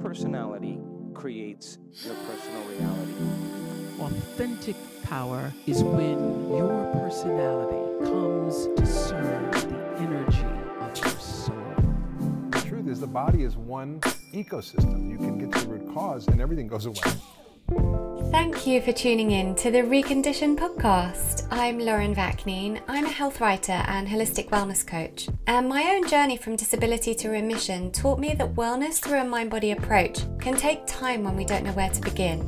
personality creates your personal reality. Authentic power is when your personality comes to serve the energy of your soul. The truth is, the body is one ecosystem. You can get to the root cause, and everything goes away. Thank you for tuning in to the Recondition podcast. I'm Lauren Vaknine. I'm a health writer and holistic wellness coach. And my own journey from disability to remission taught me that wellness through a mind body approach can take time when we don't know where to begin.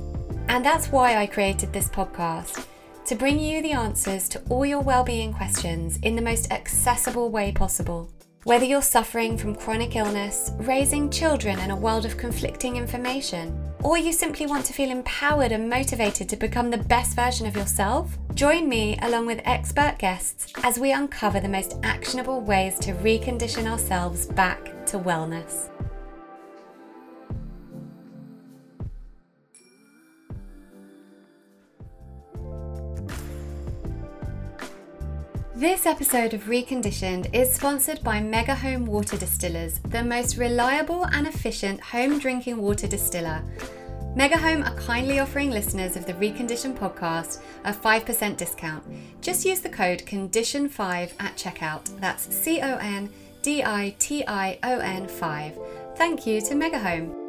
And that's why I created this podcast to bring you the answers to all your well-being questions in the most accessible way possible. Whether you're suffering from chronic illness, raising children in a world of conflicting information, or you simply want to feel empowered and motivated to become the best version of yourself, join me along with expert guests as we uncover the most actionable ways to recondition ourselves back to wellness. This episode of Reconditioned is sponsored by Mega Home Water Distillers, the most reliable and efficient home drinking water distiller. Mega Home are kindly offering listeners of the Reconditioned podcast a 5% discount. Just use the code CONDITION5 at checkout. That's C O N D I T I O N 5. Thank you to Mega Home.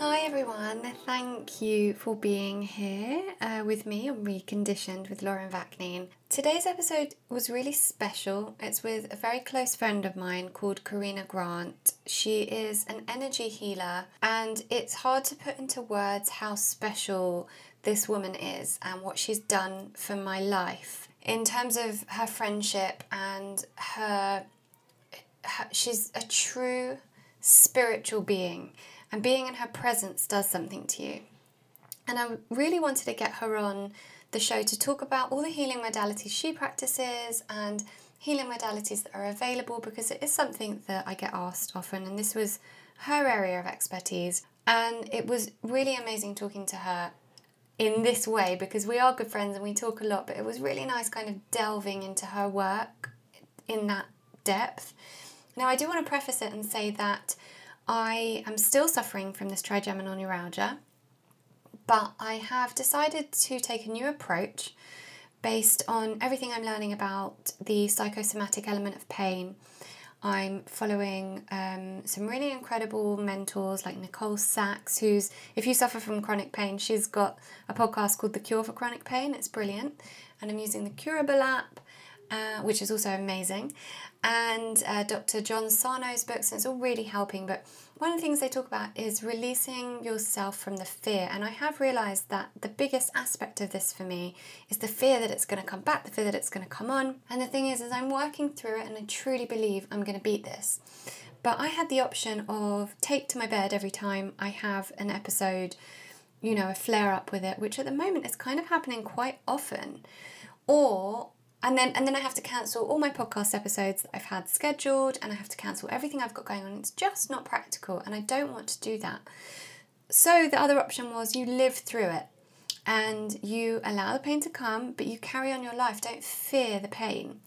Hi everyone, thank you for being here uh, with me on Reconditioned with Lauren Vaknine. Today's episode was really special. It's with a very close friend of mine called Karina Grant. She is an energy healer, and it's hard to put into words how special this woman is and what she's done for my life. In terms of her friendship and her, her she's a true spiritual being and being in her presence does something to you. And I really wanted to get her on the show to talk about all the healing modalities she practices and healing modalities that are available because it is something that I get asked often, and this was her area of expertise. And it was really amazing talking to her in this way because we are good friends and we talk a lot, but it was really nice kind of delving into her work in that depth. Now, I do want to preface it and say that I am still suffering from this trigeminal neuralgia, but I have decided to take a new approach based on everything I'm learning about the psychosomatic element of pain. I'm following um, some really incredible mentors like Nicole Sachs, who's, if you suffer from chronic pain, she's got a podcast called The Cure for Chronic Pain. It's brilliant. And I'm using the Curable app, uh, which is also amazing and uh, Dr. John Sarno's books, and it's all really helping. But one of the things they talk about is releasing yourself from the fear. And I have realized that the biggest aspect of this for me is the fear that it's going to come back, the fear that it's going to come on. And the thing is, is I'm working through it, and I truly believe I'm going to beat this. But I had the option of take to my bed every time I have an episode, you know, a flare up with it, which at the moment is kind of happening quite often. Or and then and then I have to cancel all my podcast episodes that I've had scheduled and I have to cancel everything I've got going on. It's just not practical and I don't want to do that. So the other option was you live through it and you allow the pain to come, but you carry on your life. Don't fear the pain.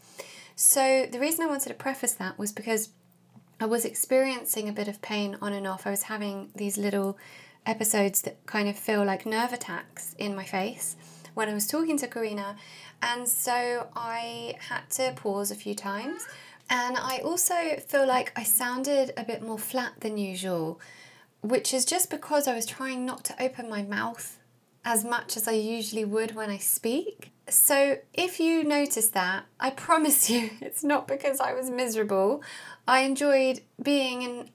So the reason I wanted to preface that was because I was experiencing a bit of pain on and off. I was having these little episodes that kind of feel like nerve attacks in my face when I was talking to Karina and so I had to pause a few times. And I also feel like I sounded a bit more flat than usual, which is just because I was trying not to open my mouth as much as I usually would when I speak. So if you notice that, I promise you it's not because I was miserable. I enjoyed being in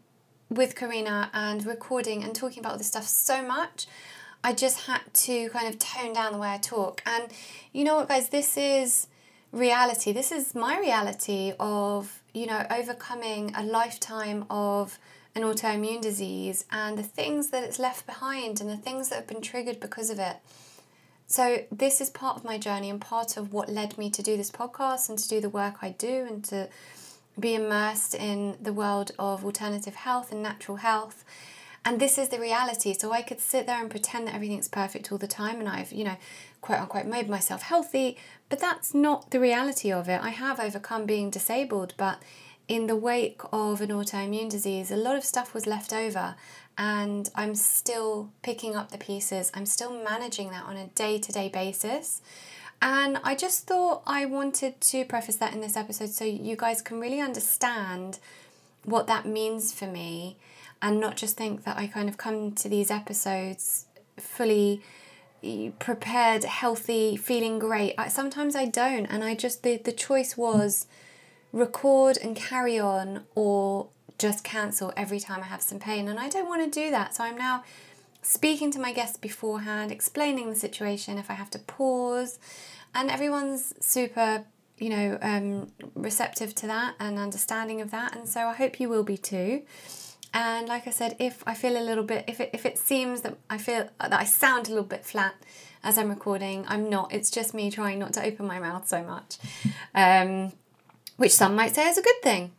with Karina and recording and talking about all this stuff so much. I just had to kind of tone down the way I talk. And you know what, guys, this is reality. This is my reality of, you know, overcoming a lifetime of an autoimmune disease and the things that it's left behind and the things that have been triggered because of it. So, this is part of my journey and part of what led me to do this podcast and to do the work I do and to be immersed in the world of alternative health and natural health and this is the reality. So I could sit there and pretend that everything's perfect all the time and I've, you know, quote unquote made myself healthy, but that's not the reality of it. I have overcome being disabled, but in the wake of an autoimmune disease, a lot of stuff was left over, and I'm still picking up the pieces. I'm still managing that on a day to day basis. And I just thought I wanted to preface that in this episode so you guys can really understand what that means for me and not just think that I kind of come to these episodes fully prepared, healthy, feeling great. I, sometimes I don't, and I just the the choice was record and carry on or just cancel every time I have some pain, and I don't want to do that. So I'm now speaking to my guests beforehand, explaining the situation if I have to pause, and everyone's super you know um, receptive to that and understanding of that, and so I hope you will be too. And like I said, if I feel a little bit, if it, if it seems that I feel that I sound a little bit flat as I'm recording, I'm not. It's just me trying not to open my mouth so much, um, which some might say is a good thing.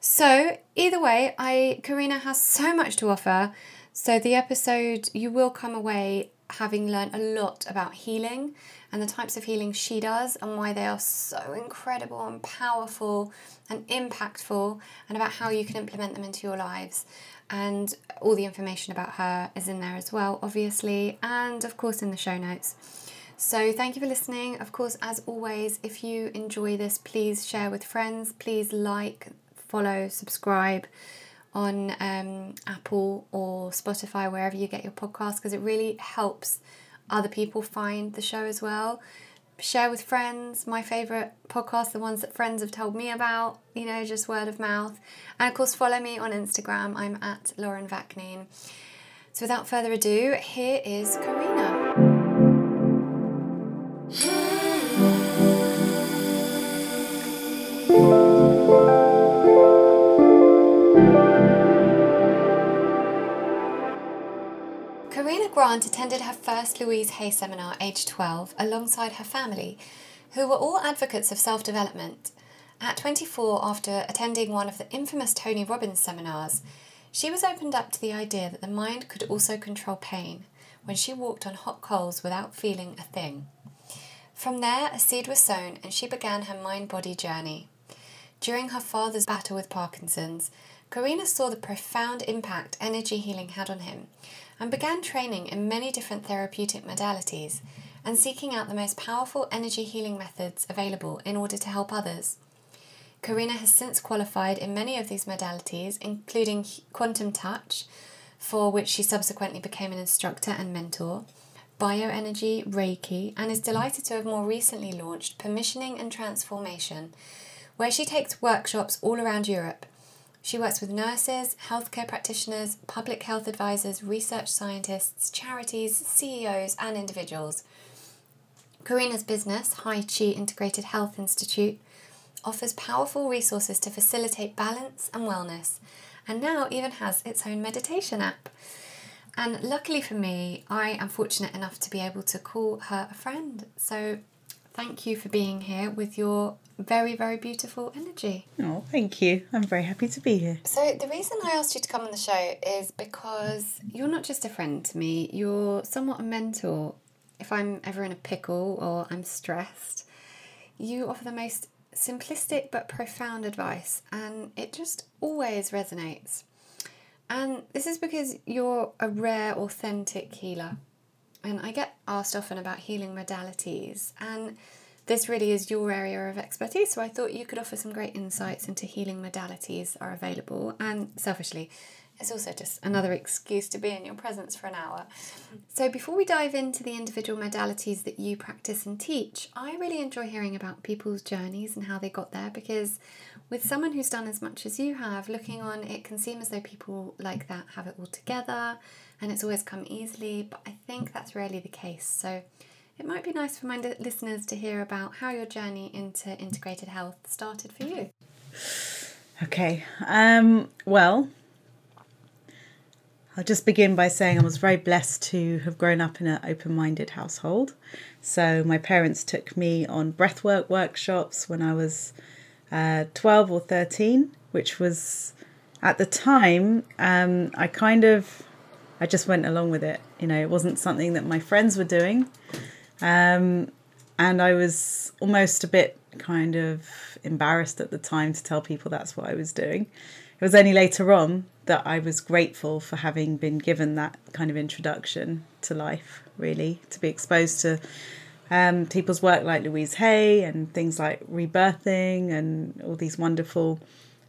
So either way, I Karina has so much to offer. So the episode you will come away having learned a lot about healing and the types of healing she does and why they are so incredible and powerful and impactful and about how you can implement them into your lives. And all the information about her is in there as well, obviously, and of course in the show notes. So, thank you for listening. Of course, as always, if you enjoy this, please share with friends. Please like, follow, subscribe on um, Apple or Spotify, wherever you get your podcast, because it really helps other people find the show as well. Share with friends, my favourite podcast, the ones that friends have told me about, you know, just word of mouth. And of course, follow me on Instagram. I'm at Lauren Vaknine. So without further ado, here is Karina. Grant attended her first Louise Hay seminar aged 12 alongside her family, who were all advocates of self development. At 24, after attending one of the infamous Tony Robbins seminars, she was opened up to the idea that the mind could also control pain when she walked on hot coals without feeling a thing. From there, a seed was sown and she began her mind body journey. During her father's battle with Parkinson's, Karina saw the profound impact energy healing had on him and began training in many different therapeutic modalities and seeking out the most powerful energy healing methods available in order to help others. Karina has since qualified in many of these modalities, including quantum touch, for which she subsequently became an instructor and mentor, bioenergy, Reiki, and is delighted to have more recently launched Permissioning and Transformation, where she takes workshops all around Europe she works with nurses, healthcare practitioners, public health advisors, research scientists, charities, CEOs, and individuals. Karina's business, High Chi Integrated Health Institute, offers powerful resources to facilitate balance and wellness, and now even has its own meditation app. And luckily for me, I am fortunate enough to be able to call her a friend. So thank you for being here with your very, very beautiful energy. Oh, thank you. I'm very happy to be here. So, the reason I asked you to come on the show is because you're not just a friend to me, you're somewhat a mentor. If I'm ever in a pickle or I'm stressed, you offer the most simplistic but profound advice, and it just always resonates. And this is because you're a rare, authentic healer. And I get asked often about healing modalities, and this really is your area of expertise, so I thought you could offer some great insights into healing modalities are available. And selfishly, it's also just another excuse to be in your presence for an hour. So, before we dive into the individual modalities that you practice and teach, I really enjoy hearing about people's journeys and how they got there because, with someone who's done as much as you have, looking on, it can seem as though people like that have it all together and it's always come easily, but I think that's rarely the case. So, it might be nice for my listeners to hear about how your journey into integrated health started for you. Okay. Um, well, I'll just begin by saying I was very blessed to have grown up in an open minded household. So, my parents took me on breathwork workshops when I was uh, 12 or 13, which was at the time, um, I kind of I just went along with it. You know, it wasn't something that my friends were doing. Um, and I was almost a bit kind of embarrassed at the time to tell people that's what I was doing. It was only later on that I was grateful for having been given that kind of introduction to life, really, to be exposed to um, people's work like Louise Hay and things like rebirthing and all these wonderful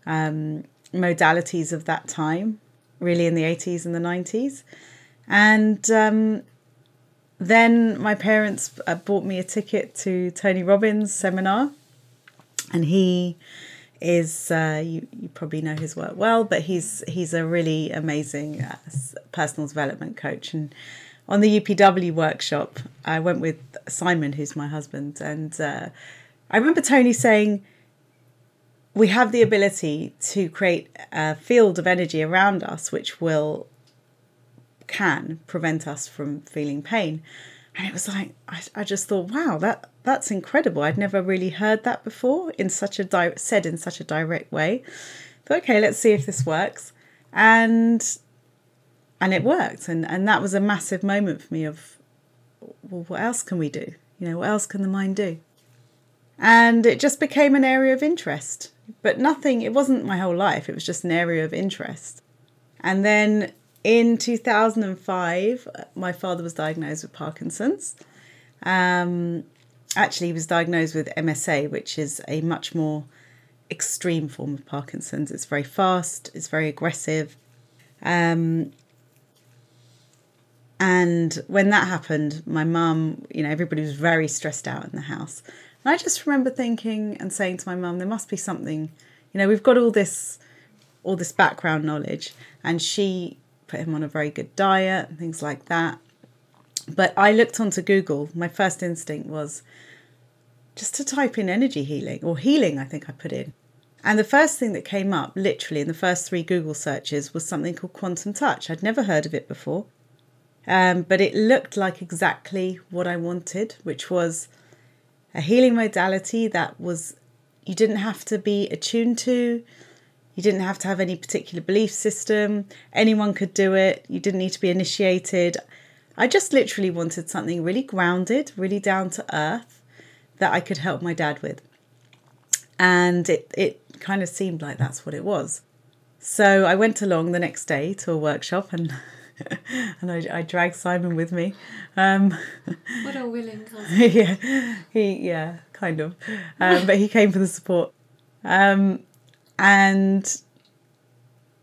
um, modalities of that time, really in the 80s and the 90s. And um, then my parents uh, bought me a ticket to Tony Robbins' seminar, and he is uh, you, you probably know his work well, but he's he's a really amazing uh, personal development coach. And on the UPW workshop, I went with Simon, who's my husband, and uh, I remember Tony saying, "We have the ability to create a field of energy around us, which will can prevent us from feeling pain." And it was like I, I just thought, wow, that that's incredible. I'd never really heard that before in such a di- said in such a direct way. Thought, okay, let's see if this works, and and it worked, and and that was a massive moment for me of, well, what else can we do? You know, what else can the mind do? And it just became an area of interest, but nothing. It wasn't my whole life. It was just an area of interest, and then in 2005, my father was diagnosed with Parkinson's. Um, actually, he was diagnosed with MSA, which is a much more extreme form of Parkinson's. It's very fast, it's very aggressive. Um, and when that happened, my mum, you know, everybody was very stressed out in the house. And I just remember thinking and saying to my mum, there must be something, you know, we've got all this all this background knowledge and she put him on a very good diet and things like that. But I looked onto Google. My first instinct was just to type in energy healing or healing, I think I put in. And the first thing that came up, literally in the first three Google searches, was something called quantum touch. I'd never heard of it before. Um, but it looked like exactly what I wanted, which was a healing modality that was you didn't have to be attuned to, you didn't have to have any particular belief system, anyone could do it, you didn't need to be initiated. I just literally wanted something really grounded, really down to earth that I could help my dad with. And it, it kind of seemed like that's what it was. So I went along the next day to a workshop and and I, I dragged Simon with me. Um, What a willing cousin. yeah, he yeah, kind of, um, but he came for the support, um, and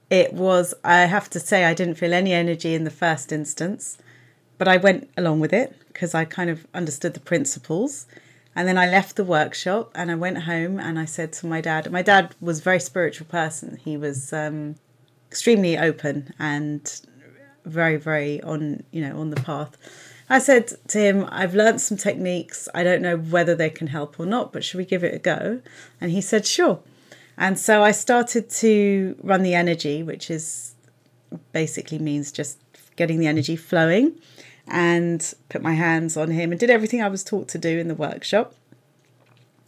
it was. I have to say, I didn't feel any energy in the first instance, but I went along with it because I kind of understood the principles. And then I left the workshop and I went home and I said to my dad. My dad was a very spiritual person. He was um, extremely open and very very on you know on the path i said to him i've learnt some techniques i don't know whether they can help or not but should we give it a go and he said sure and so i started to run the energy which is basically means just getting the energy flowing and put my hands on him and did everything i was taught to do in the workshop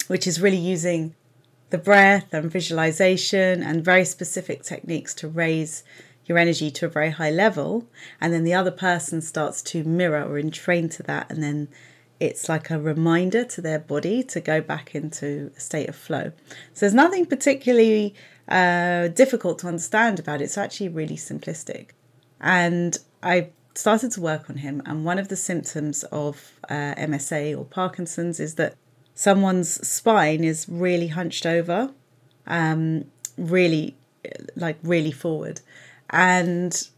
which is really using the breath and visualization and very specific techniques to raise your energy to a very high level. And then the other person starts to mirror or entrain to that and then it's like a reminder to their body to go back into a state of flow. So there's nothing particularly uh, difficult to understand about it. It's actually really simplistic. And i started to work on him and one of the symptoms of uh, msa or parkinson's is that someone's spine is really hunched over um, really like really forward. And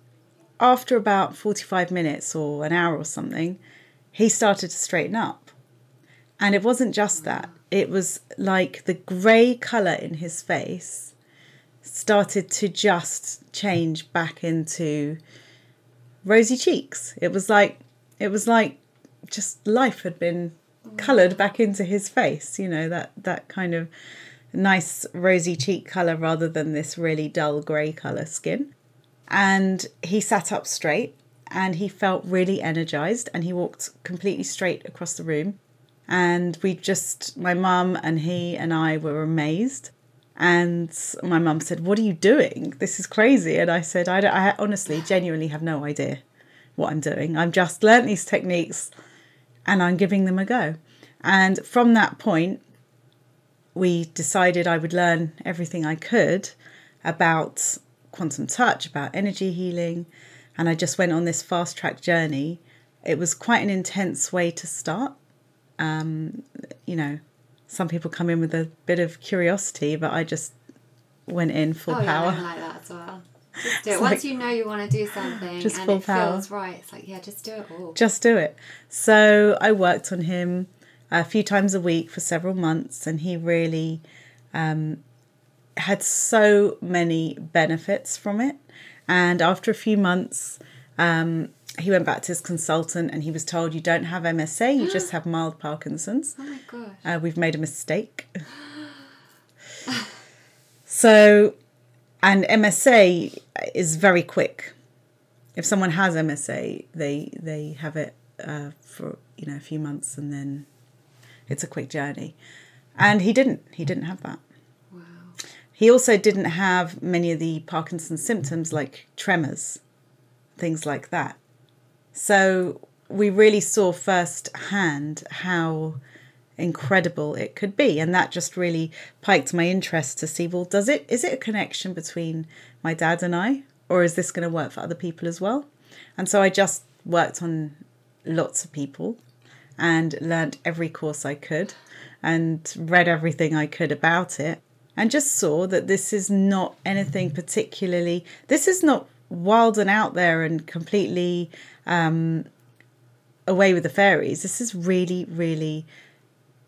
after about 45 minutes or an hour or something, he started to straighten up. And it wasn't just that, it was like the grey colour in his face started to just change back into rosy cheeks. It was like, it was like just life had been coloured back into his face, you know, that, that kind of nice rosy cheek colour rather than this really dull grey colour skin and he sat up straight and he felt really energized and he walked completely straight across the room. And we just my mum and he and I were amazed. And my mum said what are you doing? This is crazy. And I said I, I honestly genuinely have no idea what I'm doing. I've just learnt these techniques and I'm giving them a go. And from that point we decided I would learn everything I could about quantum touch, about energy healing, and I just went on this fast track journey. It was quite an intense way to start. Um, you know, some people come in with a bit of curiosity, but I just went in full oh, yeah, power. I'm like that as well. Just do it. Once like- you know you want to do something Just and full it power. feels right, it's like, yeah, just do it all. just do it. So I worked on him a few times a week for several months, and he really um, had so many benefits from it. And after a few months, um, he went back to his consultant and he was told, You don't have MSA, you just have mild Parkinson's. oh my gosh. Uh, we've made a mistake. so, and MSA is very quick. If someone has MSA, they they have it uh, for you know a few months, and then it's a quick journey. And he didn't. He didn't have that. He also didn't have many of the Parkinson's symptoms like tremors, things like that. So we really saw firsthand how incredible it could be and that just really piked my interest to see well does it is it a connection between my dad and I or is this going to work for other people as well and so I just worked on lots of people and learnt every course I could and read everything I could about it and just saw that this is not anything particularly this is not wild and out there and completely um, away with the fairies. This is really really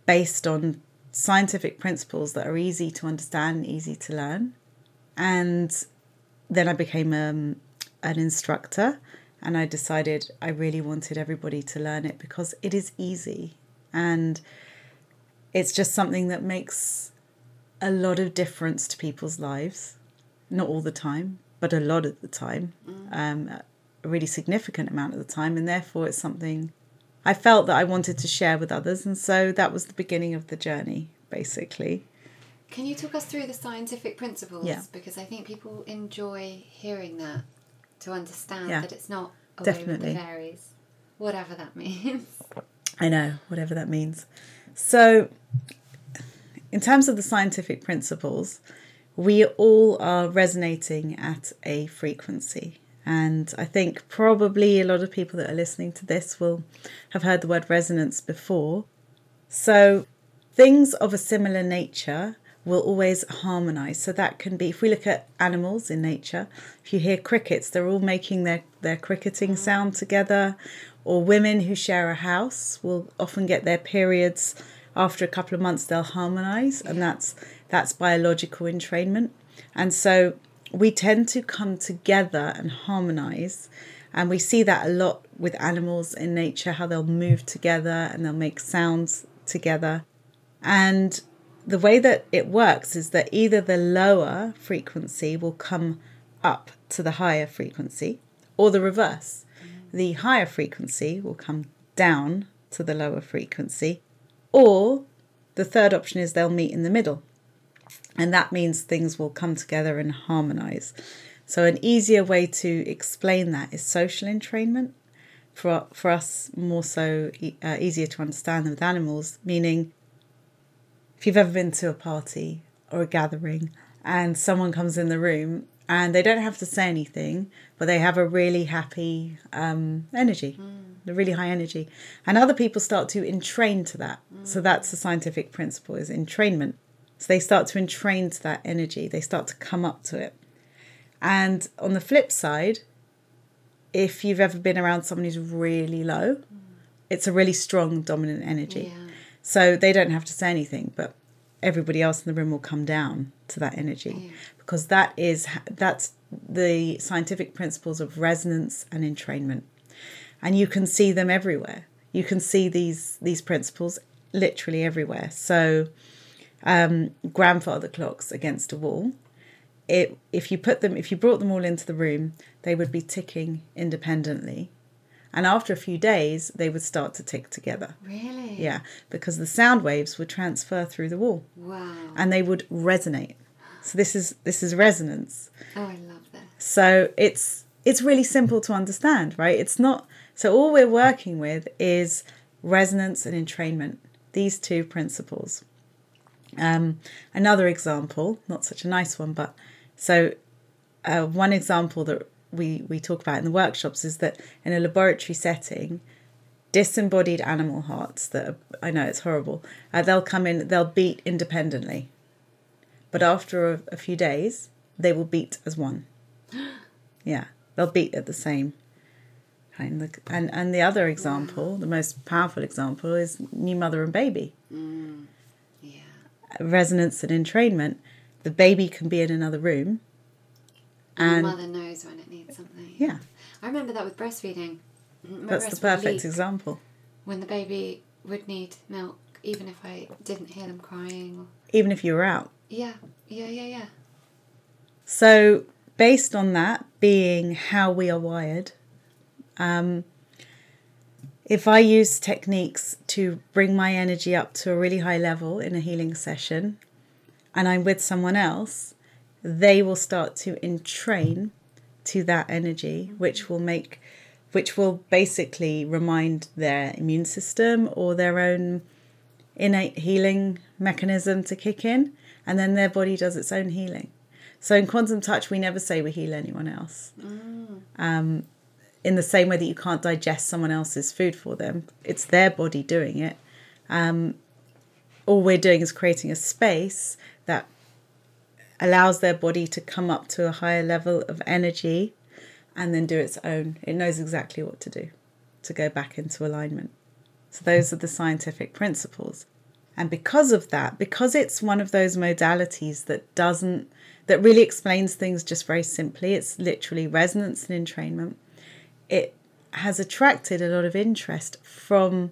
based on scientific principles that are easy to understand and easy to learn. And then I became um, an instructor and I decided I really wanted everybody to learn it because it is easy. And it's just something that makes a lot of difference to people's lives. Not all the time, but a lot of the time, um, a really significant amount of the time, and therefore it's something I felt that I wanted to share with others, and so that was the beginning of the journey, basically. Can you talk us through the scientific principles? Yeah. Because I think people enjoy hearing that to understand Yeah, that it's not away definitely. with the fairies, whatever that means. I know, whatever that means. So, in terms of the scientific principles, we all are resonating at a frequency. And I think probably a lot of people that are listening to this will have heard the word resonance before. So, things of a similar nature will always harmonize. So, that can be if we look at animals in nature, if you hear crickets, they're all making their, their cricketing mm. sound together. Or women who share a house will often get their periods after a couple of months, they'll harmonize, and that's that's biological entrainment. And so, we tend to come together and harmonize. And we see that a lot with animals in nature, how they'll move together and they'll make sounds together. And the way that it works is that either the lower frequency will come up to the higher frequency, or the reverse. The higher frequency will come down to the lower frequency, or the third option is they'll meet in the middle. And that means things will come together and harmonize. So, an easier way to explain that is social entrainment. For, for us, more so uh, easier to understand than with animals, meaning if you've ever been to a party or a gathering and someone comes in the room and they don't have to say anything, but they have a really happy um, energy, really high energy, and other people start to entrain to that. So that's the scientific principle: is entrainment. So they start to entrain to that energy. They start to come up to it. And on the flip side, if you've ever been around someone who's really low, it's a really strong dominant energy. Yeah. So they don't have to say anything, but everybody else in the room will come down to that energy Yeah. because that is that's the scientific principles of resonance and entrainment. And you can see them everywhere. You can see these these principles literally everywhere. So um, grandfather clocks against a wall. It, if you put them, if you brought them all into the room, they would be ticking independently, and after a few days, they would start to tick together. Really? Yeah, because the sound waves would transfer through the wall Wow. and they would resonate. So this is this is resonance. Oh, I love this. So it's it's really simple to understand, right? It's not so all we're working with is resonance and entrainment, these two principles. Um, another example, not such a nice one, but so uh, one example that we, we talk about in the workshops is that in a laboratory setting, disembodied animal hearts that are, I know it's horrible, uh, they'll come in, they'll beat independently. But after a, a few days, they will beat as one. Yeah, they'll beat at the same Of, and and the other example, the most powerful example, is new mother and baby. Mm, yeah. Resonance and entrainment. The baby can be in another room, And the mother knows when it needs something. yeah, I remember that with breastfeeding. My that's the breast perfect example. When the baby would need milk, even if I didn't hear them crying. Even if you were out. Yeah, yeah, yeah, yeah. So, based on that being how we are wired, um, if I use techniques to bring my energy up to a really high level in a healing session and I'm with someone else, they will start to entrain to that energy, which will make, which will basically remind their immune system or their own innate healing mechanism to kick in, and then their body does its own healing. So in quantum touch, we never say we heal anyone else. Um, in the same way that you can't digest someone else's food for them, it's their body doing it. Um, all we're doing is creating a space that allows their body to come up to a higher level of energy and then do its own. It knows exactly what to do to go back into alignment. So, those are the scientific principles. And because of that, because it's one of those modalities that doesn't, that really explains things just very simply, it's literally resonance and entrainment, it has attracted a lot of interest from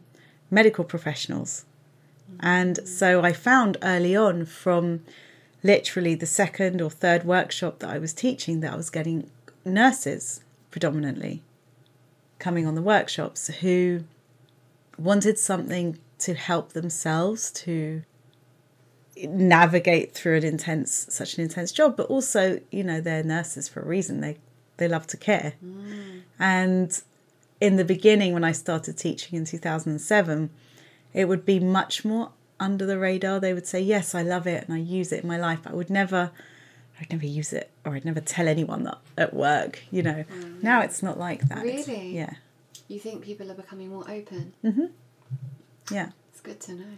medical professionals. And so I found early on from literally the second or third workshop that I was teaching that I was getting nurses predominantly coming on the workshops who wanted something to help themselves to navigate through an intense such an intense job but also you know they're nurses for a reason they they love to care. Mm. And in the beginning when i started teaching in 2007 it would be much more under the radar. They would say yes i love it and i use it in my life. But i would never i'd never use it or i'd never tell anyone that at work you know. Mm. Now it's not like that. Really? yeah. You think people are becoming more open? Mm-hmm. yeah. It's good to know.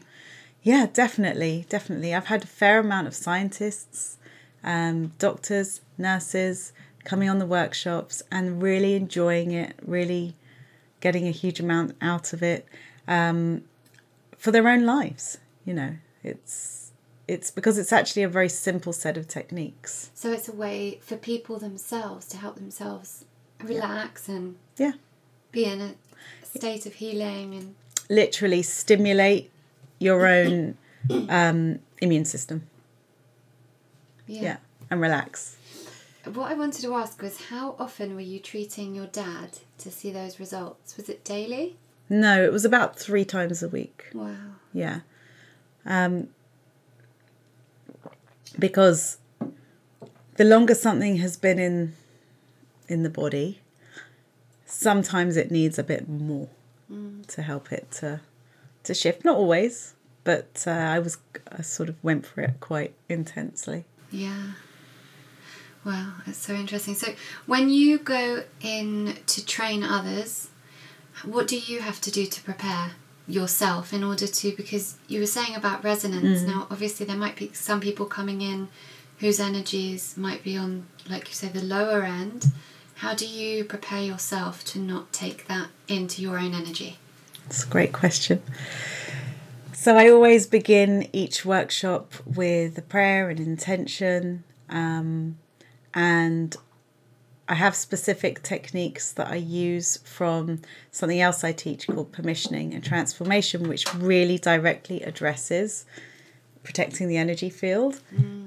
Yeah, definitely, definitely. I've had a fair amount of scientists, um, doctors, nurses coming on the workshops and really enjoying it, really getting a huge amount out of it um, for their own lives. You know, it's it's because it's actually a very simple set of techniques. So it's a way for people themselves to help themselves relax and Yeah, be in a state of healing and literally stimulate your own um, immune system. yeah. Yeah, and relax. What I wanted to ask was how often were you treating your dad to see those results? Was it daily? No, it was about three times a week. Wow. Yeah. Um, because the longer something has been in in the body, sometimes it needs a bit more to help it to to shift. Not always, but uh, I was I sort of went for it quite intensely. Yeah. Wow, that's so interesting. So when you go in to train others, what do you have to do to prepare yourself in order to because you were saying about resonance. Now obviously there might be some people coming in whose energies might be on like you say the lower end. How do you prepare yourself to not take that into your own energy? It's a great question. So I always begin each workshop with a prayer and intention, um, and I have specific techniques that I use from something else I teach called permissioning and transformation, which really directly addresses protecting the energy field,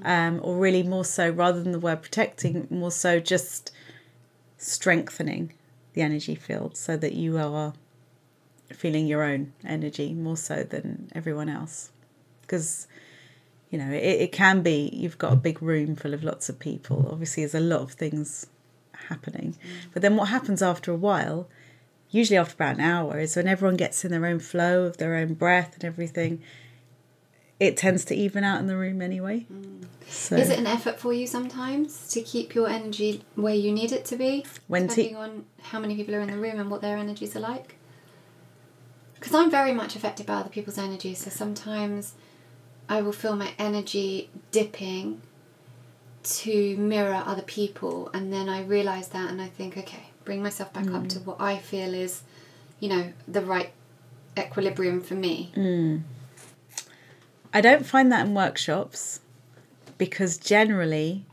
um, or really more so rather than the word protecting, more so just strengthening the energy field so that you are feeling your own energy more so than everyone else. Because, you know, it, it can be you've got a big room full of lots of people. Obviously, there's a lot of things happening. Mm. But then what happens after a while, usually after about an hour, is when everyone gets in their own flow of their own breath and everything, it tends to even out in the room anyway. Mm. So Is it an effort for you sometimes to keep your energy where you need it to be? When te- depending on how many people are in the room and what their energies are like? Because I'm very much affected by other people's energy, so sometimes I will feel my energy dipping to mirror other people, and then I realize that and I think, okay, bring myself back up to mm. what I feel is, you know, the right equilibrium for me. Mm. I don't find that in workshops because generally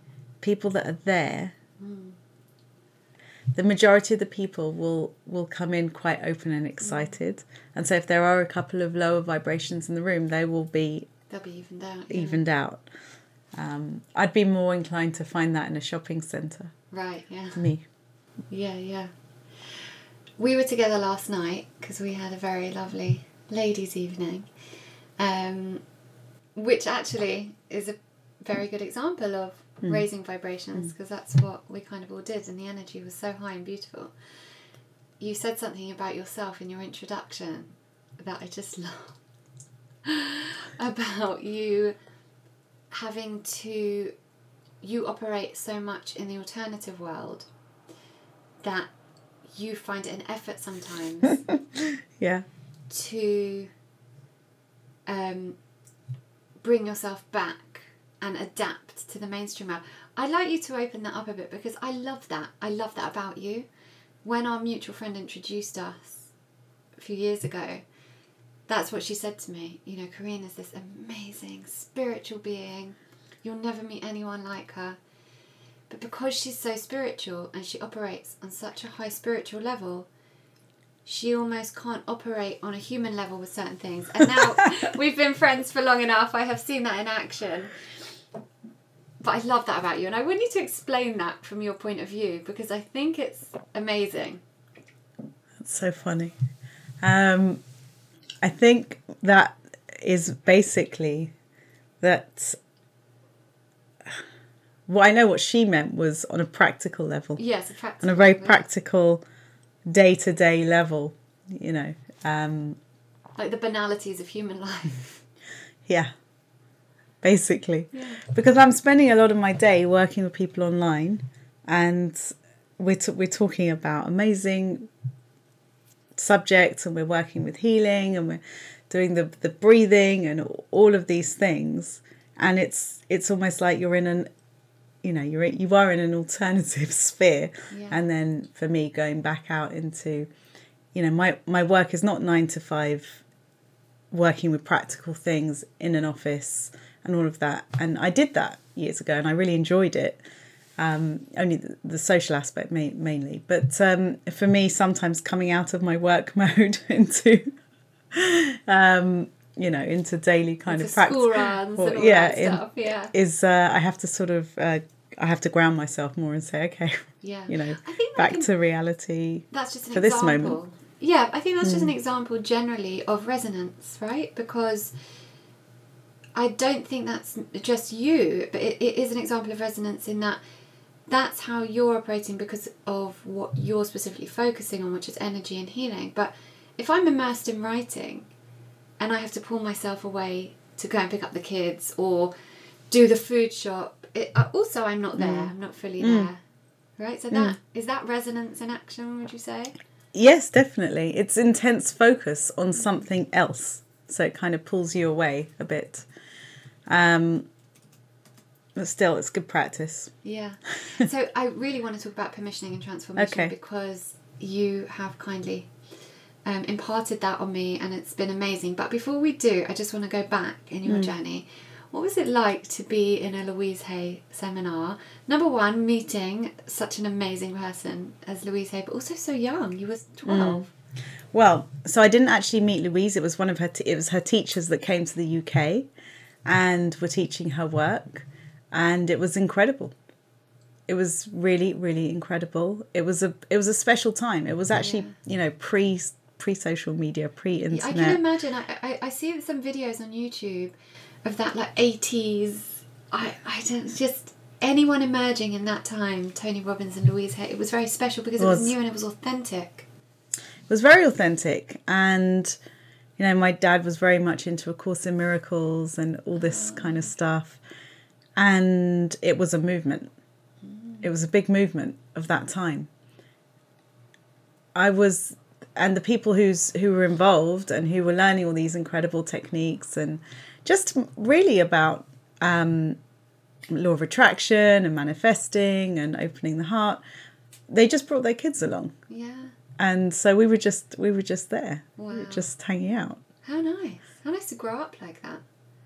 people that are there mm. the majority of the people will will come in quite open and excited. And so if there are a couple of lower vibrations in the room they will be They'll be evened out. yeah. evened out um, i'd be more inclined to find that in a shopping centre Right, yeah. me Yeah, yeah. We were together last night because we had a very lovely ladies' evening, um, which actually is a very good example of raising vibrations because that's what we kind of all did, and the energy was so high and beautiful. You said something about yourself in your introduction that I just love about you having to you operate so much in the alternative world that you find it an effort sometimes yeah to um, bring yourself back and adapt to the mainstream world. I'd like you to open that up a bit because I love that. I love that about you. When our mutual friend introduced us a few years ago, that's what she said to me. You know, Corinne is this amazing spiritual being. You'll never meet anyone like her. But because she's so spiritual and she operates on such a high spiritual level, she almost can't operate on a human level with certain things. And now we've been friends for long enough, I have seen that in action. But I love that about you, and I want you to explain that from your point of view because I think it's amazing. It's so funny. Um, I think that is basically that. Well, I know what she meant was on a practical level, Yes, a on a very level. practical, day to day level. You know, um, Like the banalities of human life. yeah, basically, yeah. because I'm spending a lot of my day working with people online, and we're t- we're talking about amazing subjects, and we're working with healing, and we're doing the the breathing and all of these things, and it's it's almost like you're in an you know you're you are in an alternative sphere. Yeah. and then for me going back out into you know my my work is not 9 to 5 working with practical things in an office and all of that. And I did that years ago and I really enjoyed it um, only the, the social aspect ma- mainly but um, for me sometimes coming out of my work mode into um, you know into daily kind Into of practice school runs Well, and all yeah, that in- stuff. Yeah. is uh, I have to sort of uh, I have to ground myself more and say, okay, Yeah. you know, I think that back can- to reality. that's just an for this moment. Yeah, I think that's just an example generally of resonance, right? Because I don't think that's just you, but it, it is an example of resonance in that that's how you're operating because of what you're specifically focusing on, which is energy and healing. But if I'm immersed in writing and I have to pull myself away to go and pick up the kids or do the food shop, it, uh, also I'm not there, I'm not fully there. Right? So that is that resonance in action, would you say? Yes, definitely. It's intense focus on something else, so it kind of pulls you away a bit. Um, but still, it's good practice. Yeah. so I really want to talk about permissioning and transformation Okay. because you have kindly um, imparted that on me and it's been amazing. But before we do, I just want to go back in your journey. What was it like to be in a Louise Hay seminar? Number one, meeting such an amazing person as Louise Hay, but also so young. You was Hmm. 12. Well, so I didn't actually meet Louise. It was one of her. T- it was her teachers that came to the UK, and were teaching her work, and it was incredible. It was really, really incredible. It was a. It was a special time. It was actually, you know, pre pre social media, pre internet. I can imagine. I, I, I see some videos on YouTube of that like 80s. I, I don't just anyone emerging in that time. Tony Robbins and Louise Hay. It was very special because it was Was. new and it was authentic. It was very authentic, and You know, my dad was very much into A Course in Miracles and all this ah. kind of stuff. And it was a movement. It was a big movement of that time. I was and the people who's who were involved and who were learning all these incredible techniques and just really about um, law of attraction and manifesting and opening the heart they just brought their kids along Yeah. and so we were just we were just there we were just hanging out How nice. How nice to grow up like that.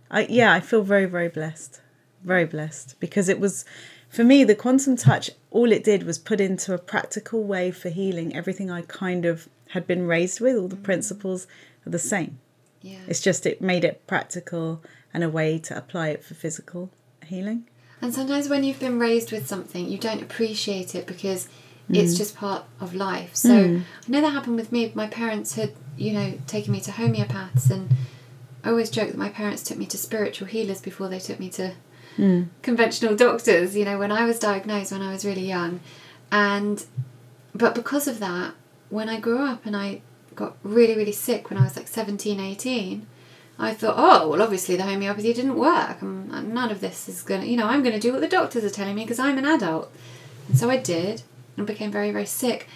I, yeah, I feel very, very blessed. Very blessed because it was, for me, the quantum touch, all it did was put into a practical way for healing everything I kind of had been raised with. All the mm. principles are the same. Yeah. It's just it made it practical and a way to apply it for physical healing. And sometimes when you've been raised with something, you don't appreciate it because it's mm. just part of life. So mm. I know that happened with me. My parents had, you know, taken me to homeopaths, and I always joke that my parents took me to spiritual healers before they took me to conventional doctors, you know, when I was diagnosed when I was really young. And, but because of that, when I grew up and I got really, really sick when I was like 17, 18, I thought, oh, well, obviously the homeopathy didn't work. and none of this is going to, you know, I'm going to do what the doctors are telling me because I'm an adult. And so I did and became very, very sick.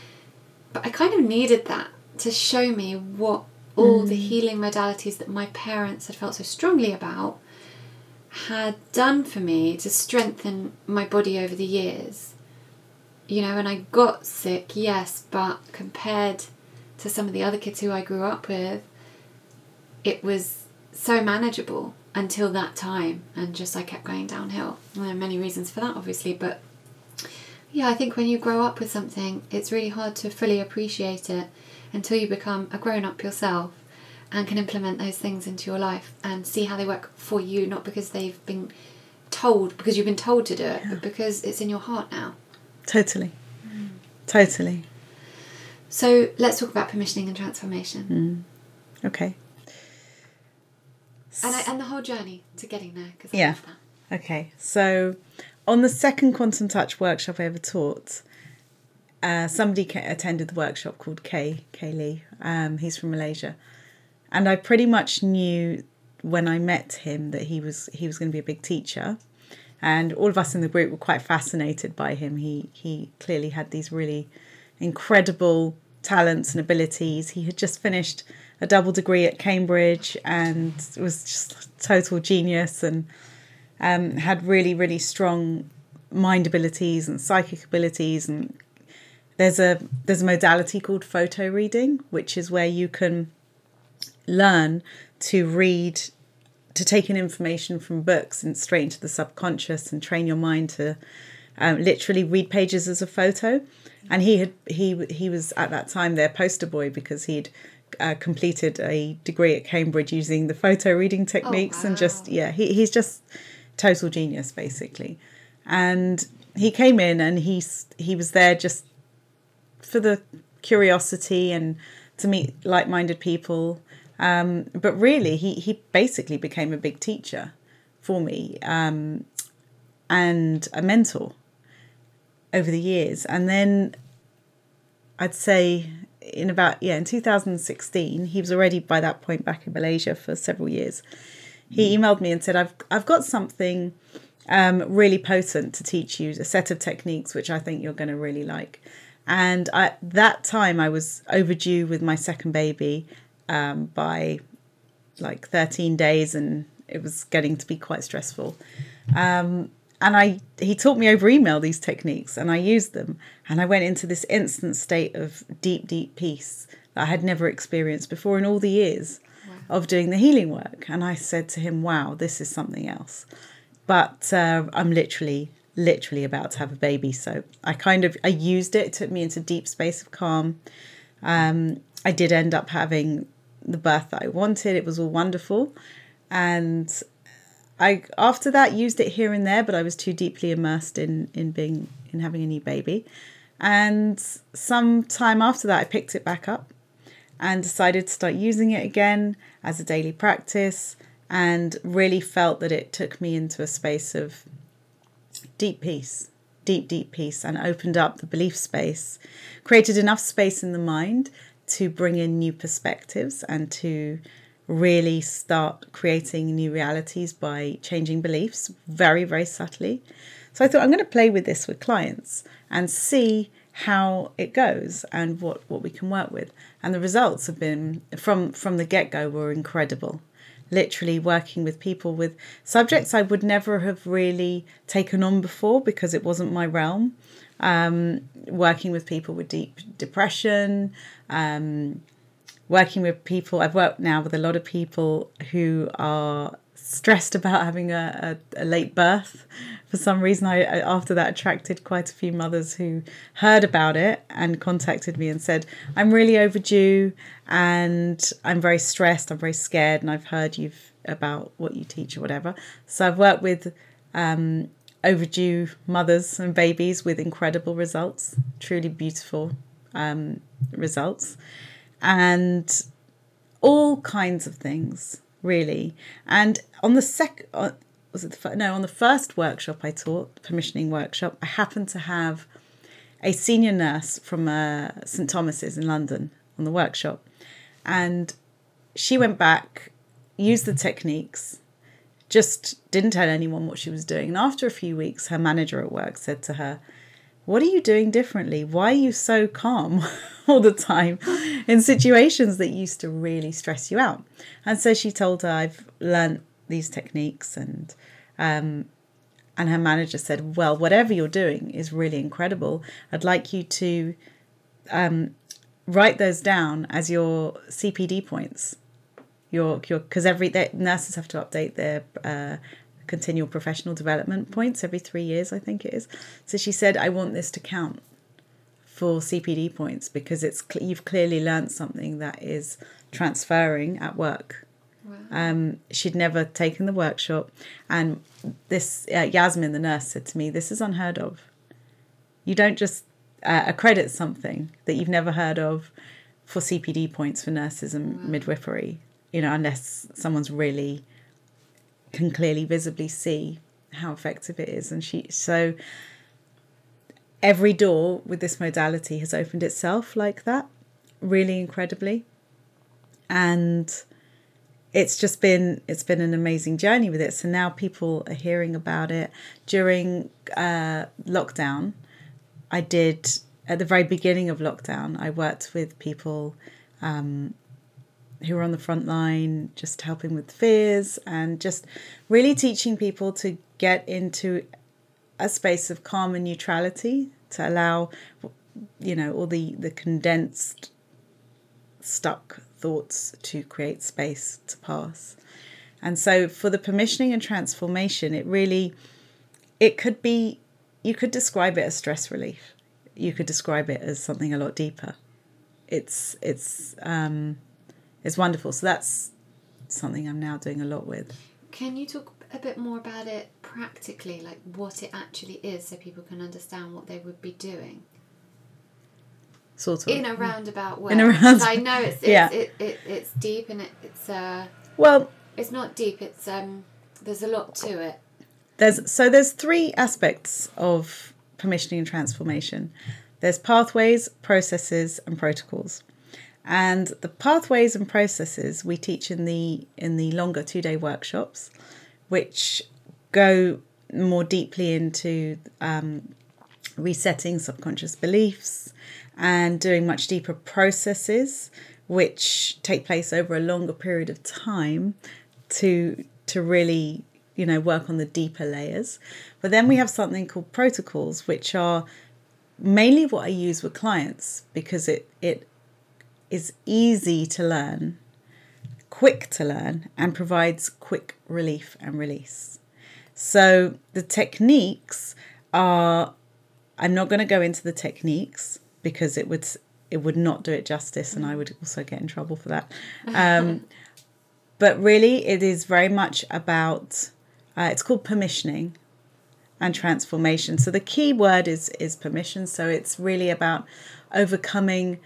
But I kind of needed that to show me what all the mm. healing modalities that my parents had felt so strongly about had done for me to strengthen my body over the years. You know, and I got sick, yes, but compared to some of the other kids who I grew up with, it was so manageable until that time and just I kept going downhill. And there are many reasons for that obviously, but yeah, I think when you grow up with something, it's really hard to fully appreciate it until you become a grown up yourself and can implement those things into your life and see how they work for you, not because they've been told, because you've been told to do it, but because it's in your heart now. Totally. Totally. So let's talk about permissioning and transformation Okay. and, I, and the whole journey to getting there because I Yeah. love that. Okay, so on the second quantum touch workshop I ever taught, uh, somebody ca- attended the workshop called Kay Kay Lee. Um, he's from Malaysia, and I pretty much knew when I met him that he was he was going to be a big teacher, and all of us in the group were quite fascinated by him. He he clearly had these really incredible talents and abilities. He had just finished a double degree at Cambridge and was just total genius and um, had really, really strong mind abilities and psychic abilities. And there's a there's a modality called photo reading, which is where you can learn to read to take in information from books and straight into the subconscious and train your mind to um, literally read pages as a photo. And he had he he was at that time their poster boy because he'd uh, completed a degree at Cambridge using the photo reading techniques and just yeah he, he's just total genius basically. And he came in and he's he was there just for the curiosity and to meet like-minded people um, but really he, he basically became a big teacher for me um, and a mentor over the years. And then i'd say in about yeah in 2016 he was already by that point back in malaysia for several years. He emailed me and said i've, I've got something um, really potent to teach you a set of techniques which i think you're going to really like. And at that time i was overdue with my second baby um, by like 13 days and it was getting to be quite stressful. Um, and i he taught me over email these techniques and i used them. And i went into this instant state of deep deep peace that i had never experienced before in all the years of doing the healing work. And i said to him wow this is something else. But uh, i'm literally literally about to have a baby so i kind of i used it. It took me into deep space of calm. Um, i did end up having the birth that i wanted it was all wonderful and I after that used it here and there, but I was too deeply immersed in in being in having a new baby. And some time after that, I picked it back up and decided to start using it again as a daily practice, and really felt that it took me into a space of deep peace, deep deep peace, and opened up the belief space, created enough space in the mind to bring in new perspectives and to really start creating new realities by changing beliefs very, very subtly. So I thought I'm going to play with this with clients and see how it goes and what, what we can work with. And the results have been from from the get go were incredible. Literally working with people with subjects I would never have really taken on before because it wasn't my realm. Um, working with people with deep depression, um, working with people. I've worked now with a lot of people who are stressed about having a, a, a late birth. For some reason, I, I, after that attracted quite a few mothers who heard about it and contacted me and said, "I'm really overdue and I'm very stressed. I'm very scared, and I've heard you've about what you teach or whatever." So I've worked with. Um, overdue mothers and babies with incredible results, truly beautiful um, results and all kinds of things really. And on the second, uh, was it the, no, on the first workshop I taught, permissioning workshop, I happened to have a senior nurse from uh, St Thomas's in London on the workshop, and she went back, used the techniques, just didn't tell anyone what she was doing. And after a few weeks, her manager at work said to her, what are you doing differently? Why are you so calm all the time in situations that used to really stress you out? And so she told her, I've learnt these techniques and um, and her manager said, Well, whatever you're doing is really incredible. I'd like you to um, write those down as your CPD points. Your, your, because every nurses have to update their uh, continual professional development points every three years, I think it is. So she said, I want this to count for CPD points because it's you've clearly learned something that is transferring at work. Wow. Um, she'd never taken the workshop, and this uh, Yasmin, the nurse, said to me, "This is unheard of. You don't just uh, accredit something that you've never heard of for CPD points for nurses and wow. midwifery, you know, unless someone's really can clearly visibly see how effective it is. And she so every door with this modality has opened itself like that really incredibly. And it's just been it's been an amazing journey with it. So now people are hearing about it. During uh, lockdown i did at the very beginning of lockdown i worked with people um, who are on the front line, just helping with fears and just really teaching people to get into a space of calm and neutrality to allow, you know, all the, the condensed, stuck thoughts to create space to pass. And so for the permissioning and transformation, it really, it could be, you could describe it as stress relief. You could describe it as something a lot deeper. It's, it's, um, it's wonderful. So that's something I'm now doing a lot with. Can you talk a bit more about it practically, like what it actually is, so people can understand what they would be doing? Sort of. In a roundabout way. In a roundabout. I know it's it's, yeah. it, it, it's deep and it, it's uh. Well. It's not deep. It's um. There's a lot to it. There's so there's three aspects of permissioning and transformation. There's pathways, processes, and protocols. And the pathways and processes we teach in the in the longer two day workshops, which go more deeply into um, resetting subconscious beliefs and doing much deeper processes, which take place over a longer period of time to to really you know work on the deeper layers. But then we have something called protocols, which are mainly what I use with clients because it it is easy to learn, quick to learn, and provides quick relief and release. So the techniques are I'm not going to go into the techniques because it would it would not do it justice and I would also get in trouble for that. Um, but really it is very much about uh, it's called permissioning and transformation. So the key word is is permission. So it's really about overcoming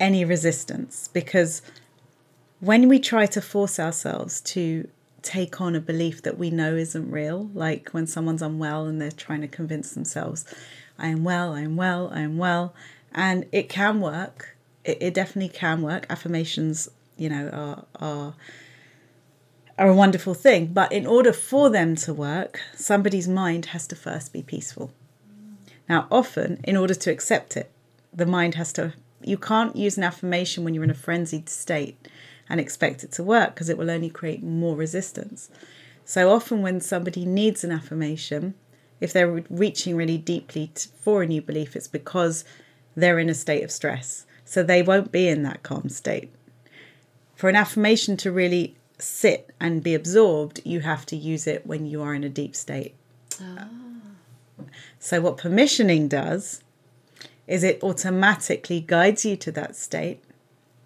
any resistance because when we try to force ourselves to take on a belief that we know isn't real, like when someone's unwell and they're trying to convince themselves, I am well, I am well, I am well, and it can work. It, it definitely can work. Affirmations, you know, are are are a wonderful thing. But in order for them to work, somebody's mind has to first be peaceful. Now, often, in order to accept it, the mind has to, you can't use an affirmation when you're in a frenzied state and expect it to work because it will only create more resistance. So often, when somebody needs an affirmation, if they're reaching really deeply for a new belief, it's because they're in a state of stress. So they won't be in that calm state. For an affirmation to really sit and be absorbed, you have to use it when you are in a deep state. Ah. So, what permissioning does is it automatically guides you to that state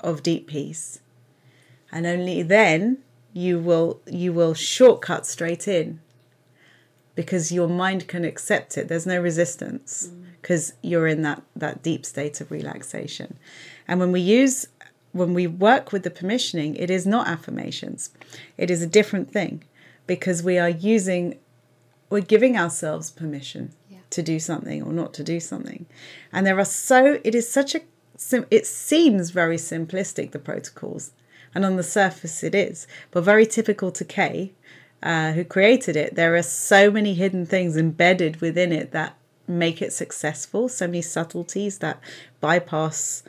of deep peace. And only then you will you will shortcut straight in because your mind can accept it. There's no resistance mm. because you're in that that deep state of relaxation. And when we use when we work with the permissioning, it is not affirmations. It is a different thing because we are using we're giving ourselves permission. To do something or not to do something. And there are so it is such a it seems very simplistic the protocols and on the surface it is, but very typical to Kay, uh, who created it. There are so many hidden things embedded within it that make it successful. So many subtleties that bypass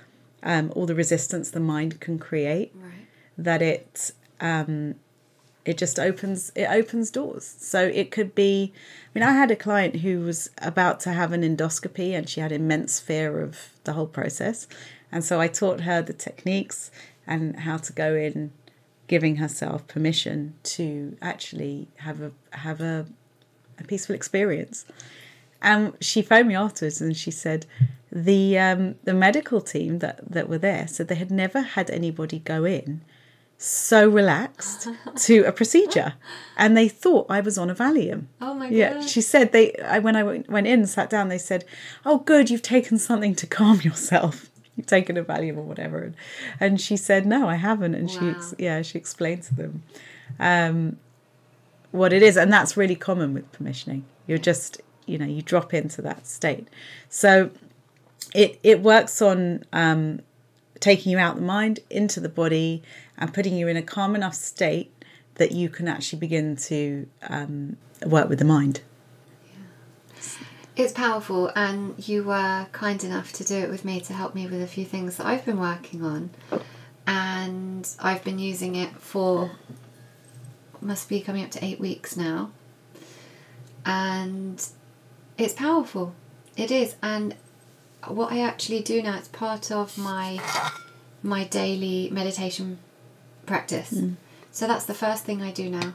um, all the resistance the mind can create. Right. That it um, it just opens it opens doors. So it could be. I mean, I had a client who was about to have an endoscopy, and she had immense fear of the whole process, and so I taught her the techniques and how to go in giving herself permission to actually have a have a, a peaceful experience. And she phoned me afterwards and she said the um, the medical team that, that were there said they had never had anybody go in so relaxed to a procedure and they thought I was on a Valium. Oh my Yeah, god. she said they. I, when I went in, and sat down, they said, "Oh, good, you've taken something to calm yourself. You've taken a Valium or whatever." And, and she said, "No, I haven't." And she, ex- yeah, she explained to them um, what it is, and that's really common with permissioning. You're just, you know, you drop into that state. So it it works on um, taking you out the mind into the body and putting you in a calm enough state that you can actually begin to um, work with the mind. It's powerful, and you were kind enough to do it with me to help me with a few things that I've been working on. And I've been using it for must be coming up to eight weeks now. And it's powerful. It is. And what I actually do now, it's part of my my daily meditation practice. So that's the first thing I do now.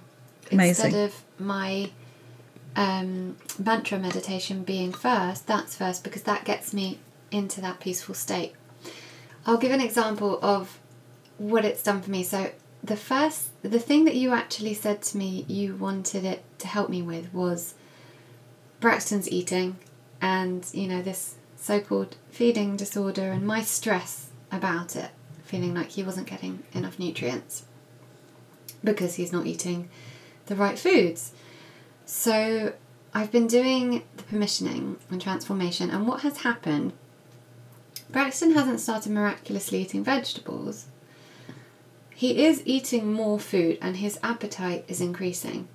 Amazing. Instead of my um, mantra meditation being first, that's first because that gets me into that peaceful state. I'll give an example of what it's done for me. So the first, the thing that you actually said to me you wanted it to help me with was Braxton's eating and, you know, this so called feeding disorder and my stress about it, feeling like he wasn't getting enough nutrients because he's not eating the right foods. So I've been doing the permissioning and transformation, and what has happened? Braxton hasn't started miraculously eating vegetables. He is eating more food, and his appetite is increasing,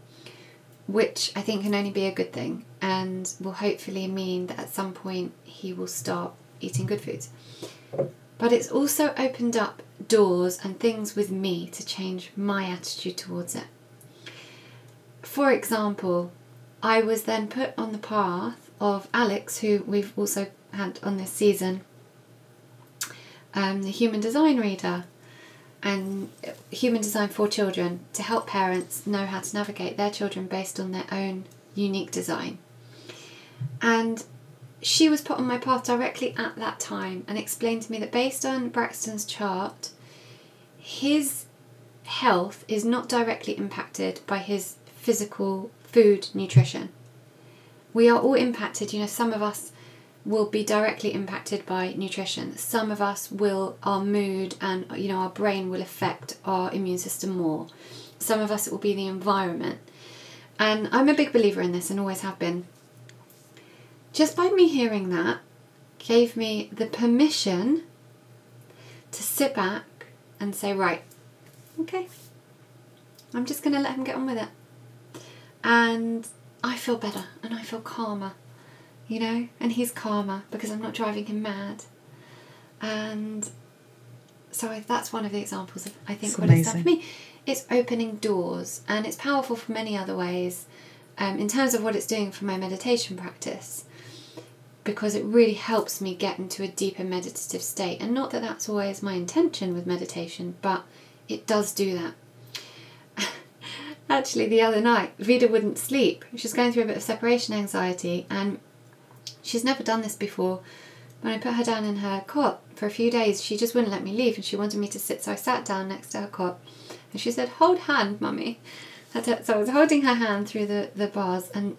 which I think can only be a good thing, and will hopefully mean that at some point he will start eating good foods. But it's also opened up doors and things with me to change my attitude towards it. For example, I was then put on the path of Alex, who we've also had on this season, um, the human design reader, and human design for children to help parents know how to navigate their children based on their own unique design. And she was put on my path directly at that time and explained to me that based on Braxton's chart, his health is not directly impacted by his physical food nutrition. We are all impacted, you know, some of us will be directly impacted by nutrition. Some of us will our mood and you know our brain will affect our immune system more. Some of us it will be the environment. And I'm a big believer in this and always have been. Just by me hearing that gave me the permission to sit back and say, right, okay, I'm just going to let him get on with it. And I feel better and I feel calmer, you know, and he's calmer because I'm not driving him mad. And so that's one of the examples of, I think, It's what it's done for me. It's opening doors and it's powerful for many other ways um, in terms of what it's doing for my meditation practice because it really helps me get into a deeper meditative state. And not that that's always my intention with meditation, but it does do that. Actually, the other night, Vida wouldn't sleep. She's going through a bit of separation anxiety, and she's never done this before. When I put her down in her cot for a few days, she just wouldn't let me leave, and she wanted me to sit. So I sat down next to her cot, and she said, "Hold hand, mummy." So I was holding her hand through the, the bars, and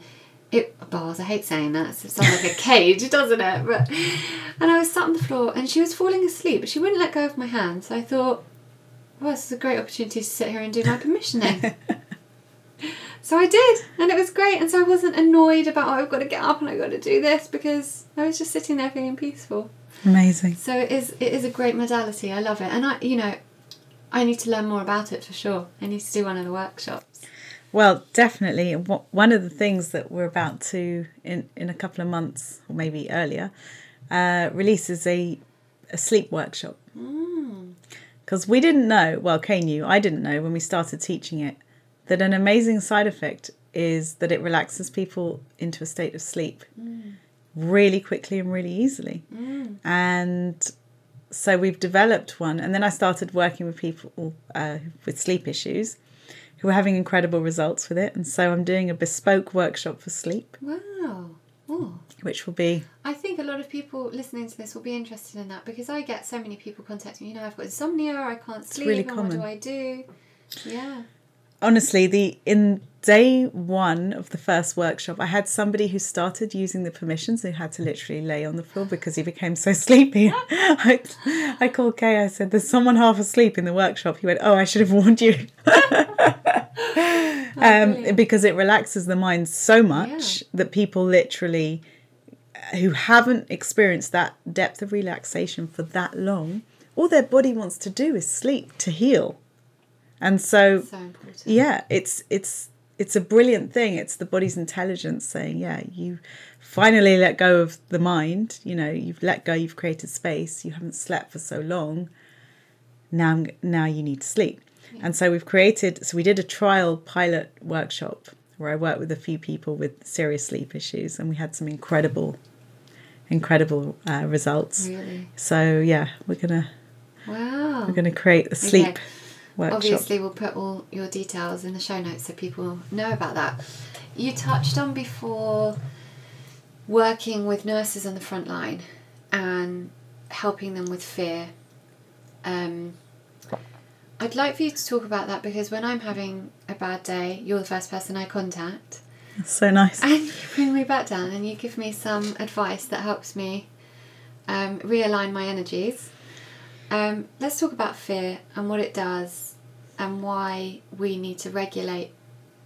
it bars. I hate saying that. It sounds like a cage, doesn't it? But and I was sat on the floor, and she was falling asleep, but she wouldn't let go of my hand. So I thought, well, this is a great opportunity to sit here and do my permissioning. so I did, and it was great. And so I wasn't annoyed about, oh, I've got to get up and I've got to do this because I was just sitting there feeling peaceful. Amazing. So it is, it is a great modality. I love it, and I, you know, I need to learn more about it for sure. I need to do one of the workshops. Well, definitely. One of the things that we're about to, in, in a couple of months, or maybe earlier, uh, release is a, a sleep workshop. Because we didn't know, well, Kay knew, I didn't know when we started teaching it, that an amazing side effect is that it relaxes people into a state of sleep really quickly and really easily. And so we've developed one. And then I started working with people uh, with sleep issues who are having incredible results with it. And so I'm doing a bespoke workshop for sleep, Wow. Oh. which will be I think a lot of people listening to this will be interested in that because I get so many people contacting me. You know, I've got insomnia, I can't sleep. really common. What do I do? Yeah. Honestly the in day one of the first workshop i had somebody who started using the permissions who had to literally lay on the floor because he became so sleepy. I, I called kay i said there's someone half asleep in the workshop. He went oh i should have warned you. Um, because it relaxes the mind so much Yeah. that people literally uh, who haven't experienced that depth of relaxation for that long all their body wants to do is sleep to heal and so So yeah it's it's it's a brilliant thing it's the body's intelligence saying yeah you finally let go of the mind you know you've let go you've created space you haven't slept for so long now now you need to sleep and so we've created so we did a trial pilot workshop where i worked with a few people with serious sleep issues and we had some incredible incredible uh, results Really? so yeah we're gonna Wow. we're gonna create a sleep Okay. Workshop Obviously, we'll put all your details in the show notes so people know about that. You touched on before working with nurses on the front line and helping them with fear. Um, I'd like for you to talk about that because when I'm having a bad day, you're the first person I contact. so nice And you bring me back down and you give me some advice that helps me um, realign my energies. Um, let's talk about fear and what it does and why we need to regulate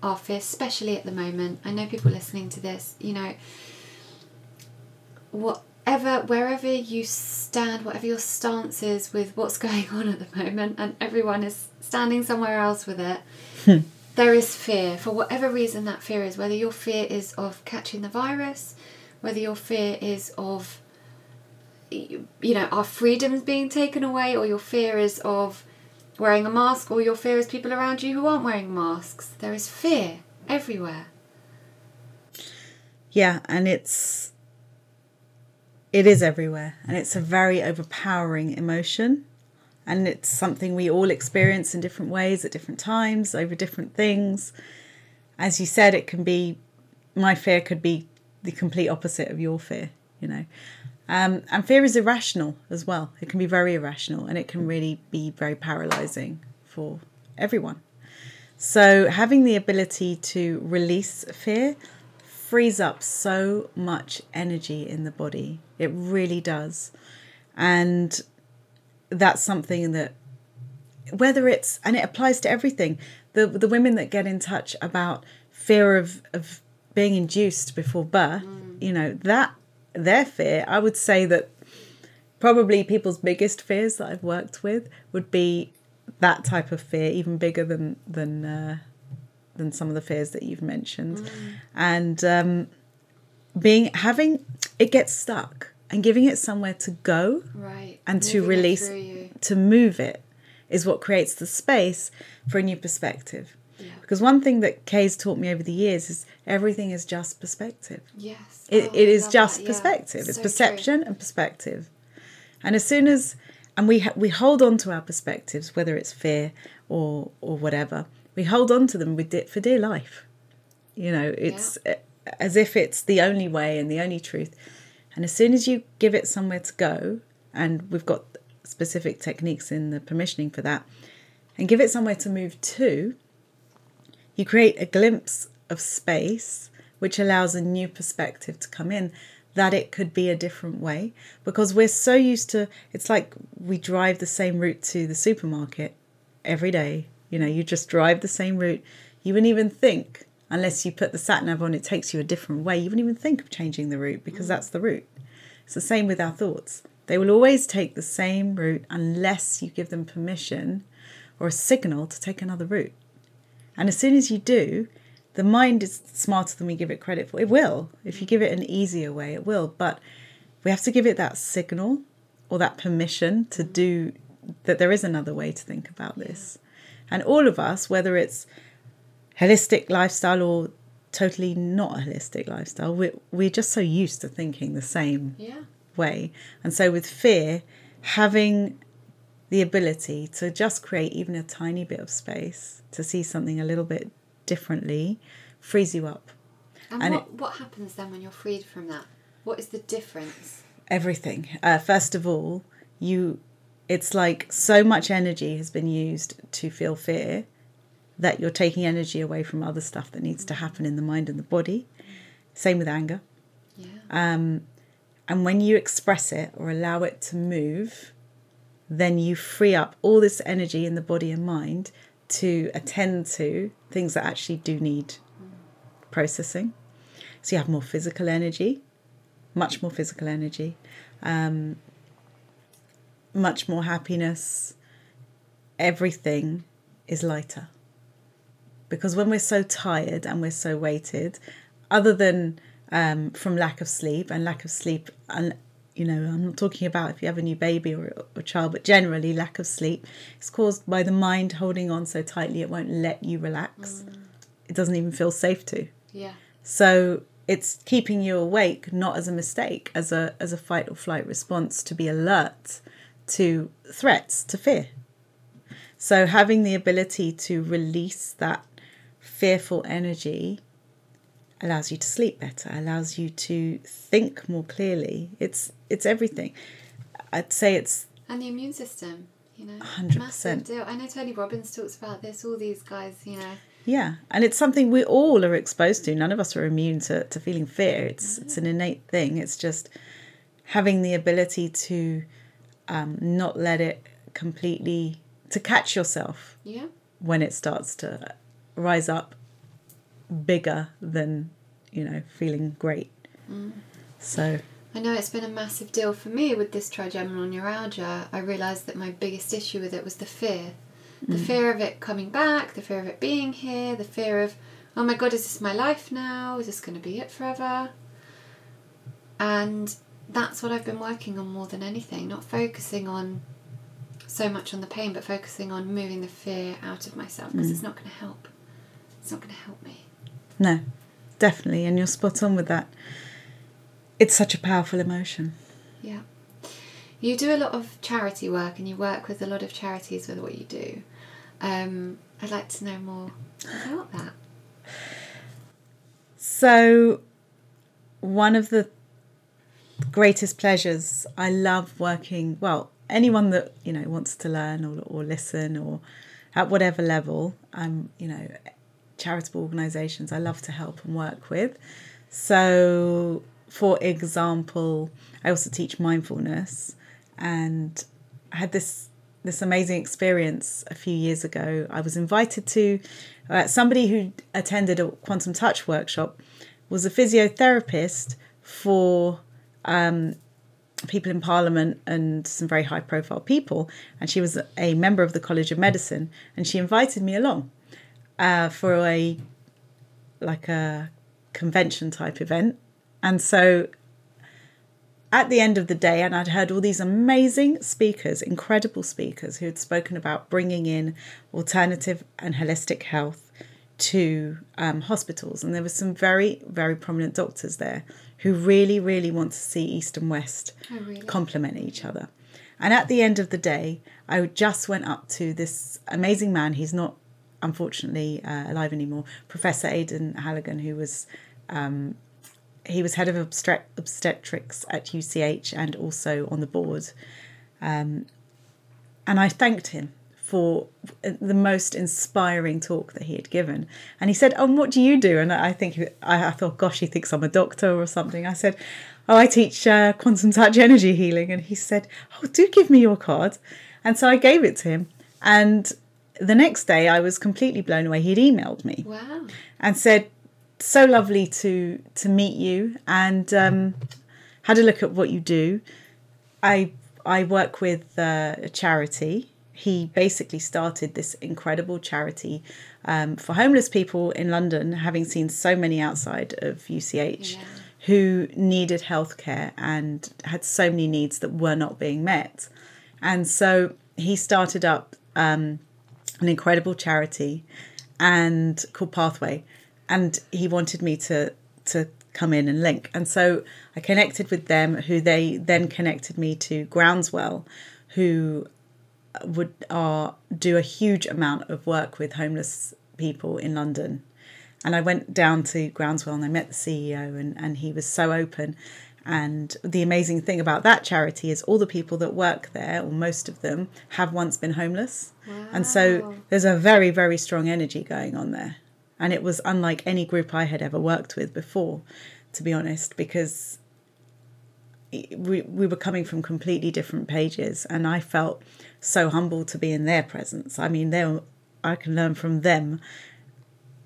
our fear, especially at the moment. I know people listening to this, you know, whatever, wherever you stand, whatever your stance is with what's going on at the moment, and everyone is standing somewhere else with it there is fear for whatever reason that fear is whether your fear is of catching the virus whether your fear is of you know our freedoms being taken away or your fear is of wearing a mask or your fear is people around you who aren't wearing masks there is fear everywhere Yeah, and it's it is everywhere and it's a very overpowering emotion and it's something we all experience in different ways at different times over different things. As you said it can be my fear could be the complete opposite of your fear, you know. Um, and fear is irrational as well. It can be very irrational and it can really be very paralyzing for everyone. So, having the ability to release fear frees up so much energy in the body. It really does. And that's something that, whether it's, and it applies to everything, the, the women that get in touch about fear of, of being induced before birth, you know, that, their fear, I would say that probably people's biggest fears that I've worked with would be that type of fear, even bigger than than uh, than some of the fears that you've mentioned, and um, being having it gets stuck and giving it somewhere to go Right. and to Moving it release to move it is what creates the space for a new perspective. Yeah. Because one thing that Kay's taught me over the years is everything is just perspective. Yes. It, Oh, it is just that, yeah. perspective. It's So perception and perspective. And as soon as and we ha- we hold on to our perspectives, whether it's fear or or whatever, we hold on to them with for dear life. You know, it's uh, as if it's the only way and the only truth. And as soon as you give it somewhere to go, and we've got specific techniques in the permissioning for that, and give it somewhere to move to, you create a glimpse of space which allows a new perspective to come in that it could be a different way. Because we're so used to it's like we drive the same route to the supermarket every day. You know you just drive the same route. You wouldn't even think unless you put the sat nav on it takes you a different way. You wouldn't even think of changing the route because mm. that's the route. It's the same with our thoughts. They will always take the same route unless you give them permission or a signal to take another route and as soon as you do, the mind is smarter than we give it credit for. It will. If you give it an easier way, it will. But we have to give it that signal or that permission to do that there is another way to think about this. And all of us, whether it's holistic lifestyle or totally not a holistic lifestyle, we're, we're just so used to thinking the same Yeah. way. And so with fear, having the ability to just create even a tiny bit of space to see something a little bit differently frees you up. And, And what, what happens then when you're freed from that? What is the difference? Everything. Uh, first of all, you it's like so much energy has been used to feel fear that you're taking energy away from other stuff that needs to happen in the mind and the body. Same with anger. Yeah. Um, And when you express it or allow it to move, then you free up all this energy in the body and mind to attend to things that actually do need processing. So you have more physical energy, much more physical energy, um, much more happiness. Everything is lighter. Because when we're so tired and we're so weighted, other than um, from lack of sleep and lack of sleep, and you know, I'm not talking about if you have a new baby or a child, but generally lack of sleep is caused by the mind holding on so tightly it won't let you relax. Mm. It doesn't even feel safe to. Yeah. So it's keeping you awake, not as a mistake, as a as a fight or flight response to be alert to threats, to fear. So having the ability to release that fearful energy allows you to sleep better, allows you to think more clearly. It's it's everything. I'd say it's And the immune system, you know, 100%. massive deal. I know Tony Robbins talks about this. All these guys, you know, Yeah, and it's something we all are exposed to. None of us are immune to, to feeling fear. It's it's an innate thing. It's just having the ability to um, not let it completely to catch yourself yeah, when it starts to rise up bigger than you know feeling great. So I know it's been a massive deal for me with this trigeminal neuralgia. I realised that my biggest issue with it was the fear. The mm. fear of it coming back, the fear of it being here, the fear of, oh my god, is this my life now? Is this going to be it forever? And that's what I've been working on more than anything, not focusing on so much on the pain, but focusing on moving the fear out of myself because it's mm. not going to help. It's not going to help me. no, definitely, and you're spot on with that. It's such a powerful emotion. Yeah. You do a lot of charity work and you work with a lot of charities with what you do. Um, I'd like to know more about that. So, one of the greatest pleasures, I love working, well, anyone that, you know, wants to learn or, or listen or at whatever level, um, you know, charitable organizations I love to help and work with. So, for example, I also teach mindfulness and I had this this amazing experience a few years ago. I was invited to uh, somebody who attended a quantum touch workshop was a physiotherapist for um, people in Parliament and some very high profile people. And she was a member of the College of Medicine, and she invited me along uh, for a like a convention type event. And so at the end of the day, and I'd heard all these amazing speakers, incredible speakers who had spoken about bringing in alternative and holistic health to um, hospitals. And there were some very, very prominent doctors there who really, really want to see East and West Oh, really? complement each other. And at the end of the day, I just went up to this amazing man. He's not, unfortunately, uh, alive anymore. Professor Aidan Halligan, who was um, he was head of obstet- obstetrics at UCH and also on the board. Um, and I thanked him for the most inspiring talk that he had given. And he said, "Oh, what do you do?" And I think I, I thought, "Gosh, he thinks I'm a doctor or something." I said, "Oh, I teach uh, quantum touch energy healing." And he said, "Oh, do give me your card." And so I gave it to him. And the next day, I was completely blown away. He'd emailed me Wow. and said, "So lovely to to meet you," and um, had a look at what you do. I I work with uh, a charity. He basically started this incredible charity um, for homeless people in London, having seen so many outside of UCH Yeah. who needed healthcare and had so many needs that were not being met. And so he started up um, an incredible charity and called Pathway, and he wanted me to to come in and link. And so I connected with them, who they then connected me to Groundswell, who would are do a huge amount of work with homeless people in London. And I went down to Groundswell and I met the CEO and, and he was so open. And the amazing thing about that charity is all the people that work there, or most of them, have once been homeless. And so there's a very, very strong energy going on there. And it was unlike any group I had ever worked with before, to be honest, because we, we were coming from completely different pages and I felt so humbled to be in their presence. I mean, they were, I can learn from them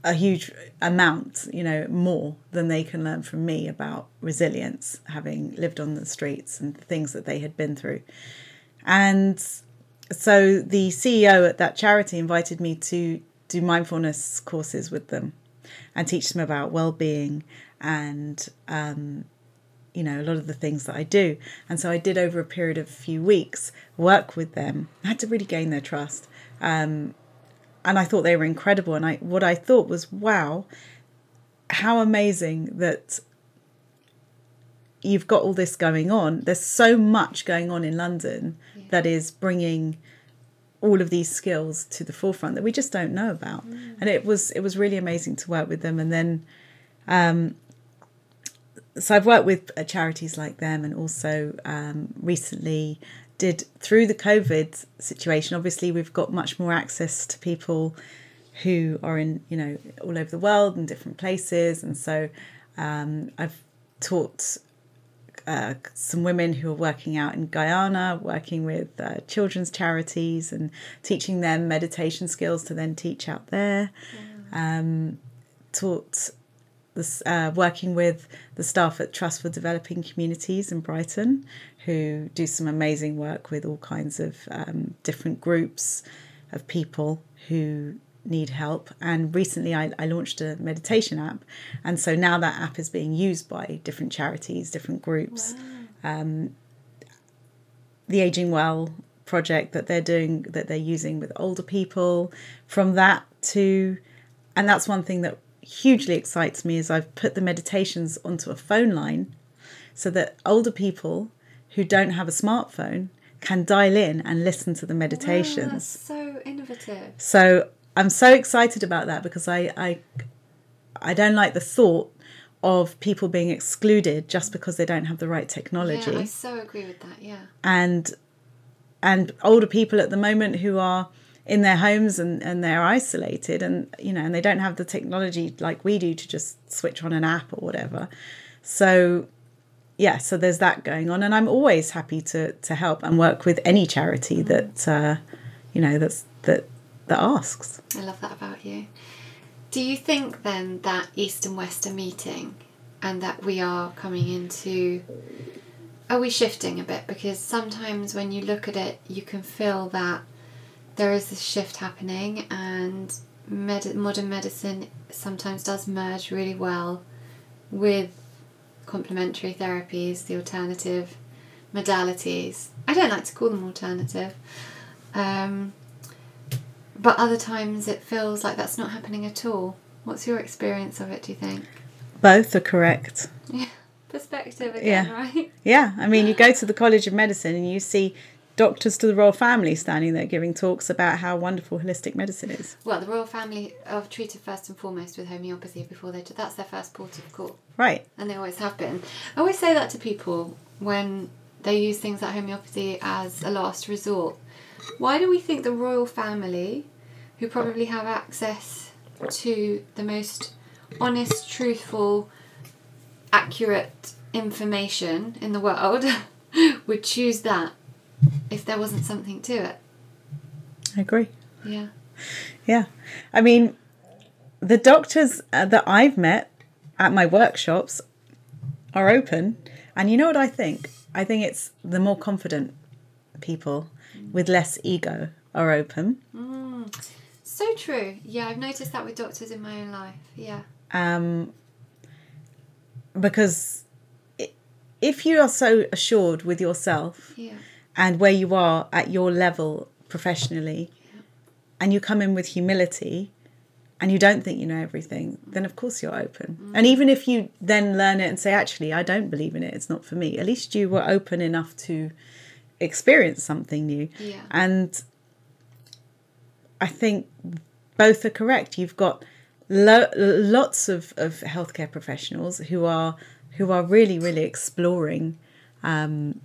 a huge amount, you know, more than they can learn from me about resilience, having lived on the streets and the things that they had been through. And so the CEO at that charity invited me to do mindfulness courses with them and teach them about well-being and um, you know a lot of the things that I do. And so I did over a period of a few weeks work with them. I had to really gain their trust. Um, and I thought they were incredible. And I what I thought was, wow, how amazing that you've got all this going on. There's so much going on in London that is bringing all of these skills to the forefront that we just don't know about. And it was it was really amazing to work with them. And then, um, so I've worked with uh, charities like them, and also um, recently did through the COVID situation. Obviously, we've got much more access to people who are in you know all over the world and different places, and so um, I've taught uh, some women who are working out in Guyana, working with uh, children's charities and teaching them meditation skills to then teach out there. Um, taught this, uh, working with the staff at Trust for Developing Communities in Brighton, who do some amazing work with all kinds of um, different groups of people who need help. And recently I, I launched a meditation app. And so now that app is being used by different charities, different groups. Um, the Aging Well project that they're doing, that they're using with older people, from that to, and that's one thing that hugely excites me is I've put the meditations onto a phone line so that older people who don't have a smartphone can dial in and listen to the Wow, meditations. that's so innovative. So I'm so excited about that because I, I I don't like the thought of people being excluded just because they don't have the right technology. Yeah, I so agree with that. Yeah. and and older people at the moment who are in their homes and, and they're isolated and you know and they don't have the technology like we do to just switch on an app or whatever. So yeah, so there's that going on and I'm always happy to to help and work with any charity that uh, you know that's that that asks. I love that about you. Do you think then that East and West are meeting and that we are coming into are we shifting a bit? Because sometimes when you look at it, you can feel that there is this shift happening, and med- modern medicine sometimes does merge really well with complementary therapies, the alternative modalities. I don't like to call them alternative. Um, but other times it feels like that's not happening at all. What's your experience of it, do you think? Both are correct. Yeah. Perspective again, Yeah. right? Yeah, I mean, you go to the College of Medicine and you see doctors to the royal family standing there giving talks about how wonderful holistic medicine is. Well, the royal family are treated first and foremost with homeopathy before they do. That's their first port of call, Right. and they always have been. I always say that to people when they use things like homeopathy as a last resort. Why do we think the royal family, who probably have access to the most honest, truthful, accurate information in the world, would choose that if there wasn't something to it? I agree. Yeah. Yeah. I mean, the doctors uh, that I've met at my workshops are open. And you know what I think? I think it's the more confident people with less ego are open. Mm. So true. Yeah, I've noticed that with doctors in my own life. Yeah. um, because if you are so assured with yourself Yeah. and where you are at your level professionally, yeah. and you come in with humility and you don't think you know everything, mm. then of course you're open. Mm. And even if you then learn it and say, actually, I don't believe in it, it's not for me, at least you were open enough to experience something new. Yeah. And I think both are correct. You've got lo- lots of, of healthcare professionals who are who are really really exploring um,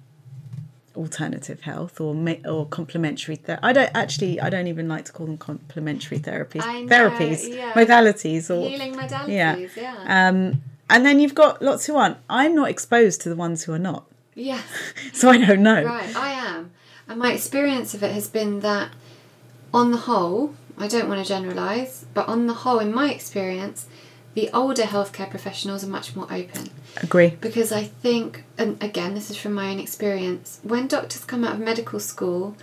alternative health or ma- or complementary. Ther- I don't actually. I don't even like to call them complementary therapies. Know, therapies, yeah. modalities, or Healing modalities. yeah. Yeah. Um, and then you've got lots who aren't. I'm not exposed to the ones who are not, yeah. so I don't know. Right. I am, and my experience of it has been that, on the whole, I don't want to generalise, but on the whole, in my experience, the older healthcare professionals are much more open. Agree. because I think, and again, this is from my own experience, when doctors come out of medical school,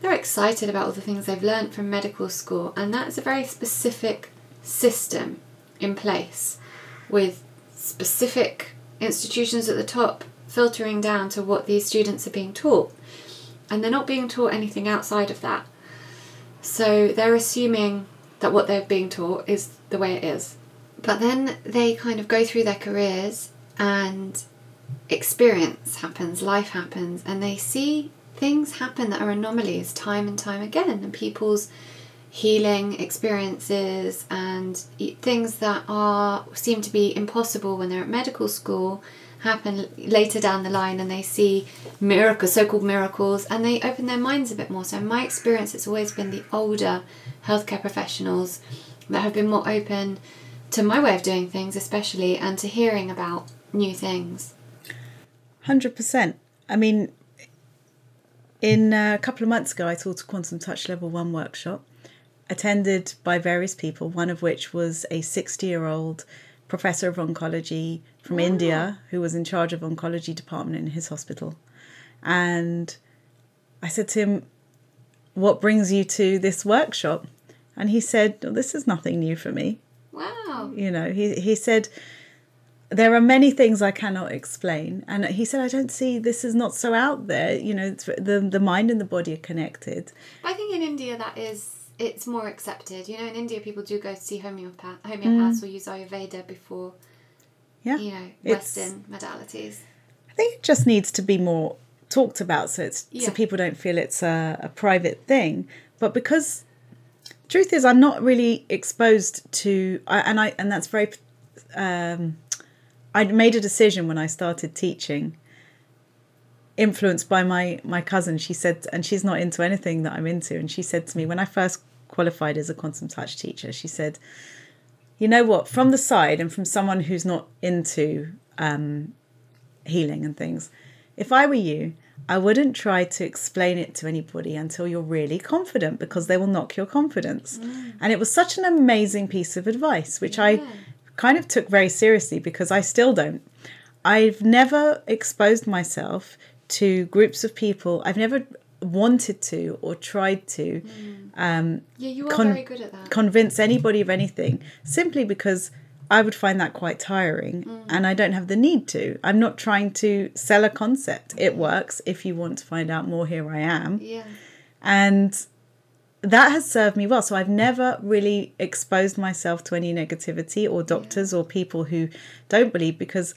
they're excited about all the things they've learnt from medical school, and that's a very specific system in place with specific institutions at the top filtering down to what these students are being taught. And they're not being taught anything outside of that. So they're assuming that what they're being taught is the way it is. But then they kind of go through their careers and experience happens, life happens, and they see things happen that are anomalies time and time again, and people's healing experiences and things that are seem to be impossible when they're at medical school happen later down the line and they see miracles so-called miracles and they open their minds a bit more so in my experience it's always been the older healthcare professionals that have been more open to my way of doing things especially and to hearing about new things Hundred percent. I mean, in a couple of months ago, I taught a quantum touch level one workshop, attended by various people. One of which was a sixty-year-old professor of oncology from India who was in charge of oncology department in his hospital, and I said to him, "What brings you to this workshop?" And he said, well, "This is nothing new for me." wow you know he he said there are many things I cannot explain, and he said I don't see this is not so out there. You know, it's, the the mind and the body are connected. I think in India that is it's more accepted. You know, in India people do go to see homeopath homeopaths or use Ayurveda before Yeah, you know It's- Western modalities. I think it just needs to be more talked about, so it's Yeah. so people don't feel it's a, a private thing. But because truth is, I'm not really exposed to, I, and I and that's very. Um, I made a decision when I started teaching, influenced by my my cousin. She said, and she's not into anything that I'm into, and she said to me when I first qualified as a quantum touch teacher, she said, "You know what? From the side and from someone who's not into um, healing and things, if I were you." I wouldn't try to explain it to anybody until you're really confident because they will knock your confidence. And it was such an amazing piece of advice, which I kind of took very seriously because I still don't. I've never exposed myself to groups of people. I've never wanted to or tried to mm. um, Yeah, you are Con- very good at that. convince anybody of anything simply because I would find that quite tiring mm. and I don't have the need to. I'm not trying to sell a concept. It mm. works. If you want to find out more, here I am. yeah. And that has served me well. So I've never really exposed myself to any negativity or doctors or people who don't believe because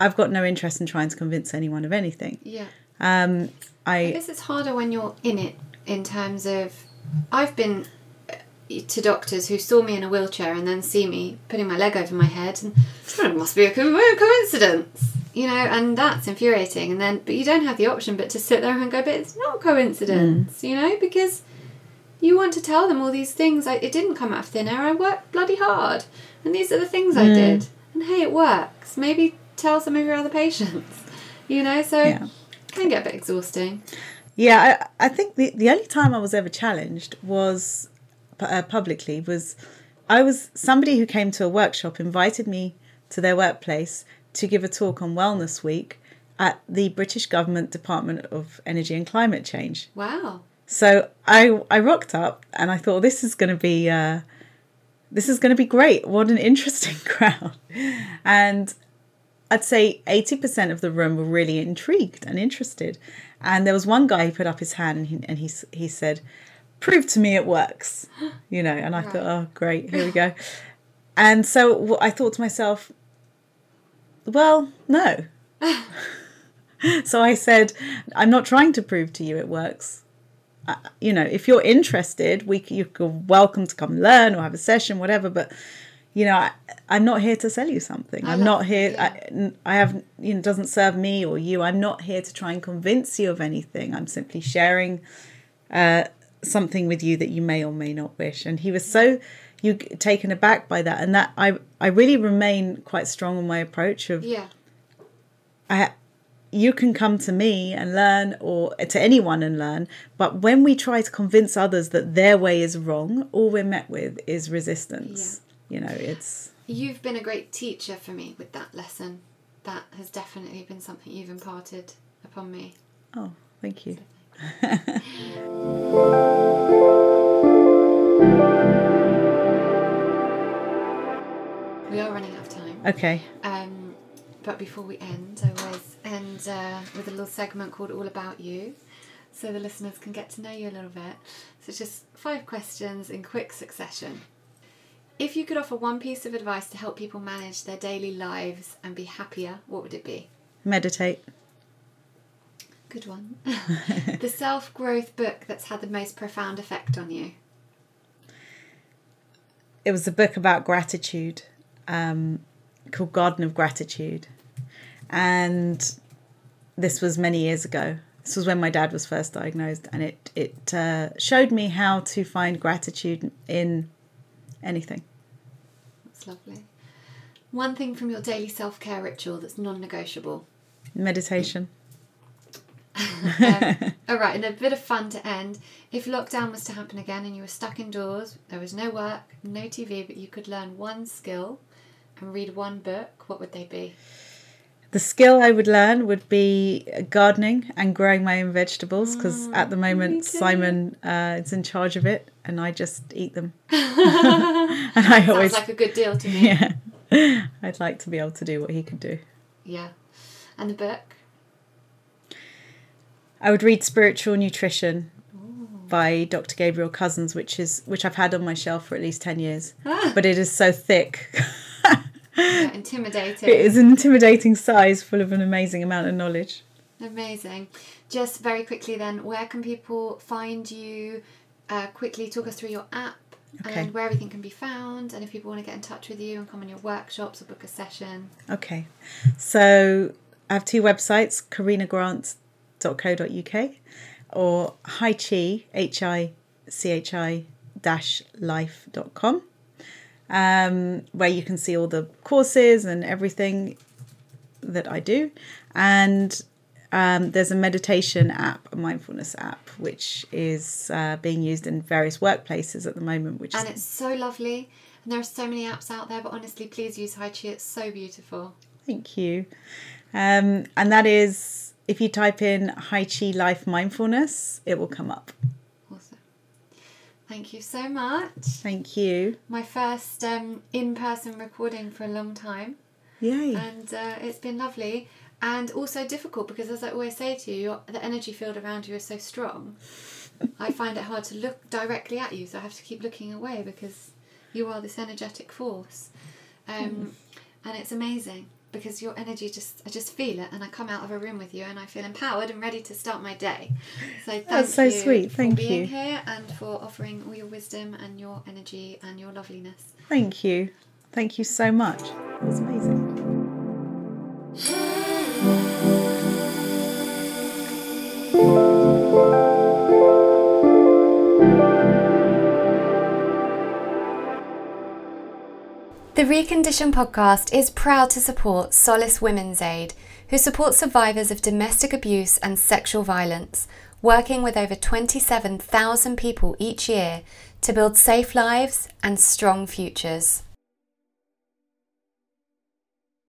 I've got no interest in trying to convince anyone of anything. Yeah. Um, I I guess it's harder when you're in it in terms of I've been uh, to doctors who saw me in a wheelchair and then see me putting my leg over my head and "Oh, it must be a coincidence you know and that's infuriating. And then but you don't have the option but to sit there and go but it's not coincidence you know because you want to tell them all these things. I, it didn't come out of thin air. I worked bloody hard and these are the things I did. And hey it works. Maybe tell some of your other patients you know so Yeah. can get a bit exhausting Yeah, I, I think the, the only time I was ever challenged was uh, publicly was I was somebody who came to a workshop invited me to their workplace to give a talk on Wellness Week at the British Government Department of Energy and Climate Change. Wow. So I I rocked up and I thought this is going to be uh, this is going to be great. What an interesting crowd, and I'd say eighty percent of the room were really intrigued and interested. And there was one guy who put up his hand and he and he he said, "Prove to me it works," you know. And I thought, oh great, here we go. And so I thought to myself, well, no. so I said, I'm not trying to prove to you it works Uh, you know, if you're interested, we you're welcome to come learn or have a session, whatever. But you know, I, I'm not here to sell you something. I I'm love not that, here. I, I, have you know, it doesn't serve me or you. I'm not here to try and convince you of anything. I'm simply sharing uh, something with you that you may or may not wish. And he was so you taken aback by that, and that I I really remain quite strong on my approach of Yeah. I, you can come to me and learn or to anyone and learn but when we try to convince others that their way is wrong all we're met with is resistance you know it's You've been a great teacher for me with that lesson. That has definitely been something you've imparted upon me. oh thank you We are running out of time. okay Um, but before we end, I always end uh, with a little segment called All About You, so the listeners can get to know you a little bit. So it's just five questions in quick succession. If you could offer one piece of advice to help people manage their daily lives and be happier, what would it be? meditate Good one. the self growth book that's had the most profound effect on you. it was a book about gratitude um, called garden of gratitude and this was many years ago this was when my dad was first diagnosed and it it uh, showed me how to find gratitude in anything That's lovely. One thing from your daily self care ritual that's non negotiable. meditation Um, all right, and a bit of fun to end. If lockdown was to happen again and you were stuck indoors, there was no work, no TV, but you could learn one skill and read one book, what would they be? The skill I would learn would be gardening and growing my own vegetables because at the moment. Simon uh, is in charge of it and I just eat them. and I Sounds always, like a good deal to me. yeah, I'd like to be able to do what he could do. Yeah. And the book? I would read Spiritual Nutrition by Dr. Gabriel Cousens, which is which I've had on my shelf for at least ten years, Ah. but it is so thick. Yeah, intimidating. it is an intimidating size, full of an amazing amount of knowledge. Amazing. Just very quickly then, where can people find you? Uh, quickly talk us through your app Okay. and where everything can be found, and if people want to get in touch with you and come on your workshops or book a session. Okay, so I have two websites: karinagrant.co.uk or hichi h i c h i dash life.com, um, where you can see all the courses and everything that I do, and um, there's a meditation app, a mindfulness app, which is uh, being used in various workplaces at the moment. Which And is it's so lovely. And there are so many apps out there, but honestly, please use Hichi. It's so beautiful. Thank you. Um, and that is if you type in Hichi Life Mindfulness, it will come up. Thank you so much. Thank you. My first um, in person recording for a long time, Yay. and uh, it's been lovely and also difficult because, as I always say to you, the energy field around you is so strong. I find it hard to look directly at you, so I have to keep looking away because you are this energetic force. Um, And it's amazing because your energy just, I just feel it, and I come out of a room with you and I feel empowered and ready to start my day. So thank That's so you sweet, thank for being here and for offering all your wisdom and your energy and your loveliness. Thank you. Thank you so much. It was amazing. The Recondition podcast is proud to support Solace Women's Aid, who supports survivors of domestic abuse and sexual violence, working with over 27,000 people each year to build safe lives and strong futures.